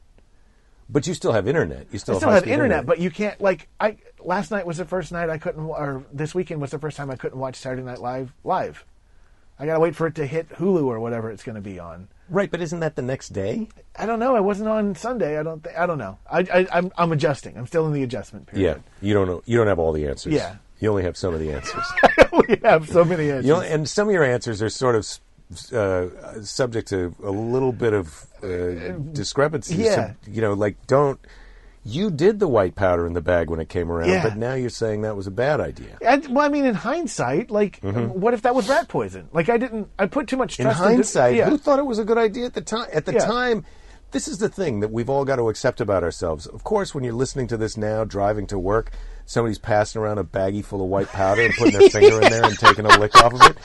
But you still have internet. You still, I still have high-speed internet, but you can't like I. Last night was the first night I couldn't, or this weekend was the first time I couldn't watch Saturday Night Live live. I gotta wait for it to hit Hulu or whatever it's going to be on. right? But isn't that the next day? I don't know. I wasn't on Sunday. I don't. Th- I don't know. I, I I'm I'm adjusting. I'm still in the adjustment period. Yeah, you don't know. You don't have all the answers. Yeah. you only have some of the answers. we have so many answers. You know, and some of your answers are sort of uh, subject to a little bit of uh, discrepancy. Yeah. You know, like don't. You did the white powder in the bag when it came around, Yeah. but now you're saying that was a bad idea. I, well, I mean, in hindsight, like, what if that was rat poison? Like, I didn't. I put too much In trust. into- hindsight, yeah. who thought it was a good idea at the time? At the Yeah. time, this is the thing that we've all got to accept about ourselves. Of course, when you're listening to this now, driving to work, somebody's passing around a baggie full of white powder and putting their finger in there and taking a lick off of it.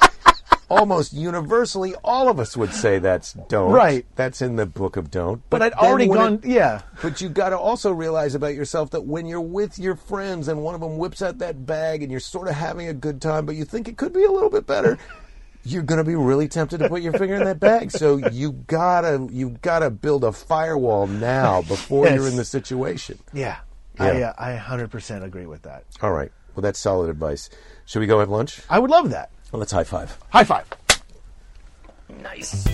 Almost universally, all of us would say that's don't. Right. That's in the book of don't. But I'd already gone. it- yeah. But you got to also realize about yourself that when you're with your friends and one of them whips out that bag and you're sort of having a good time, but you think it could be a little bit better, you're going to be really tempted to put your finger in that bag. So you gotta you gotta build a firewall now before Yes. you're in the situation. Yeah. I Yeah. uh, I 100% agree with that. All right. Well, that's solid advice. Should we go have lunch? I would love that. Well, let's high five. High five. Nice.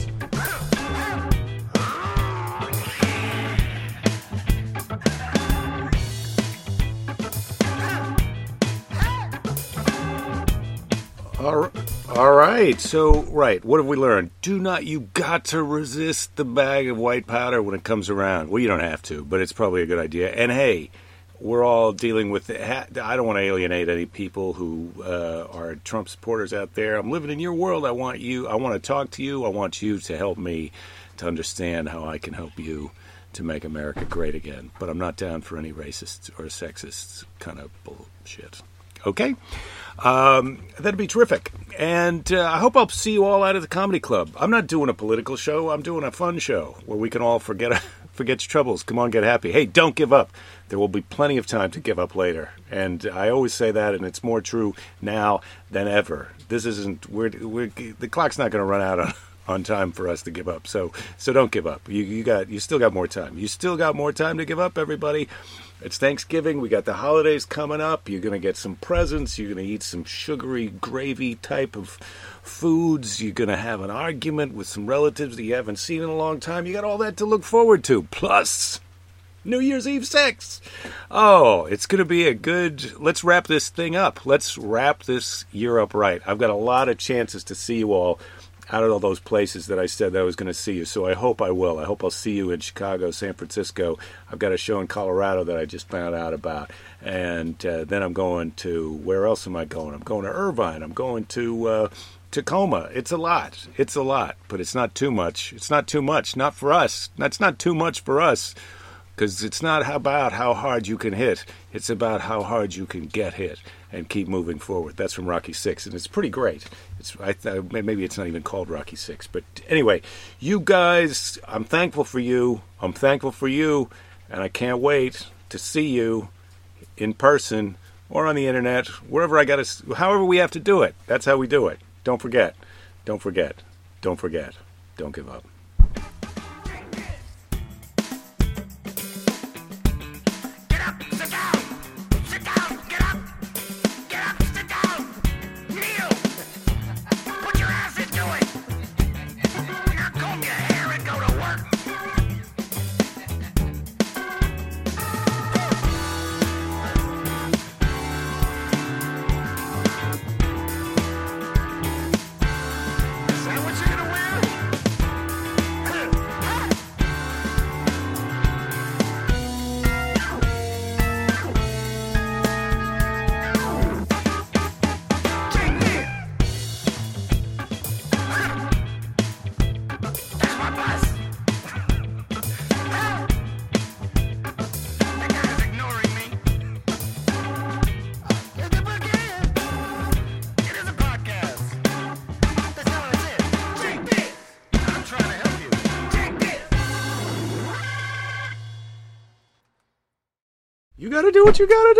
All right. All right. So, right. What have we learned? Do not, you got to resist the bag of white powder when it comes around. Well, you don't have to, but it's probably a good idea. And hey, we're all dealing with. I don't want to alienate any people who uh, are Trump supporters out there. I'm living in your world. I want you. I want to talk to you. I want you to help me to understand how I can help you to make America great again. But I'm not down for any racist or sexist kind of bullshit. Okay? Um, that'd be terrific. And uh, I hope I'll see you all out at the comedy club. I'm not doing a political show. I'm doing a fun show where we can all forget forget your troubles. Come on, get happy. Hey, don't give up. There will be plenty of time to give up later. And I always say that, and it's more true now than ever. This isn't. We're, we're the clock's not going to run out on. On time for us to give up, so so don't give up. You you got you still got more time. You still got more time to give up, everybody. It's Thanksgiving. We got the holidays coming up. You're going to get some presents. You're going to eat some sugary gravy type of foods. You're going to have an argument with some relatives that you haven't seen in a long time. You got all that to look forward to. Plus, New Year's Eve sex. Oh, it's going to be a good. Let's wrap this thing up. Let's wrap this year up right. I've got a lot of chances to see you all out of all those places that I said that I was going to see you. So I hope I will. I hope I'll see you in Chicago, San Francisco. I've got a show in Colorado that I just found out about. And uh, then I'm going to, where else am I going? I'm going to Irvine. I'm going to uh, Tacoma. It's a lot. It's a lot, but it's not too much. It's not too much. Not for us. That's not too much for us because it's not about how hard you can hit it's about how hard you can get hit and keep moving forward that's from rocky six and it's pretty great it's I th- uh, maybe it's not even called rocky six but anyway you guys i'm thankful for you. I'm thankful for you and i can't wait to see you in person or on the internet wherever i gotta however we have to do it. That's how we do it. Don't forget. Don't forget. Don't forget. Don't give up what you got to do.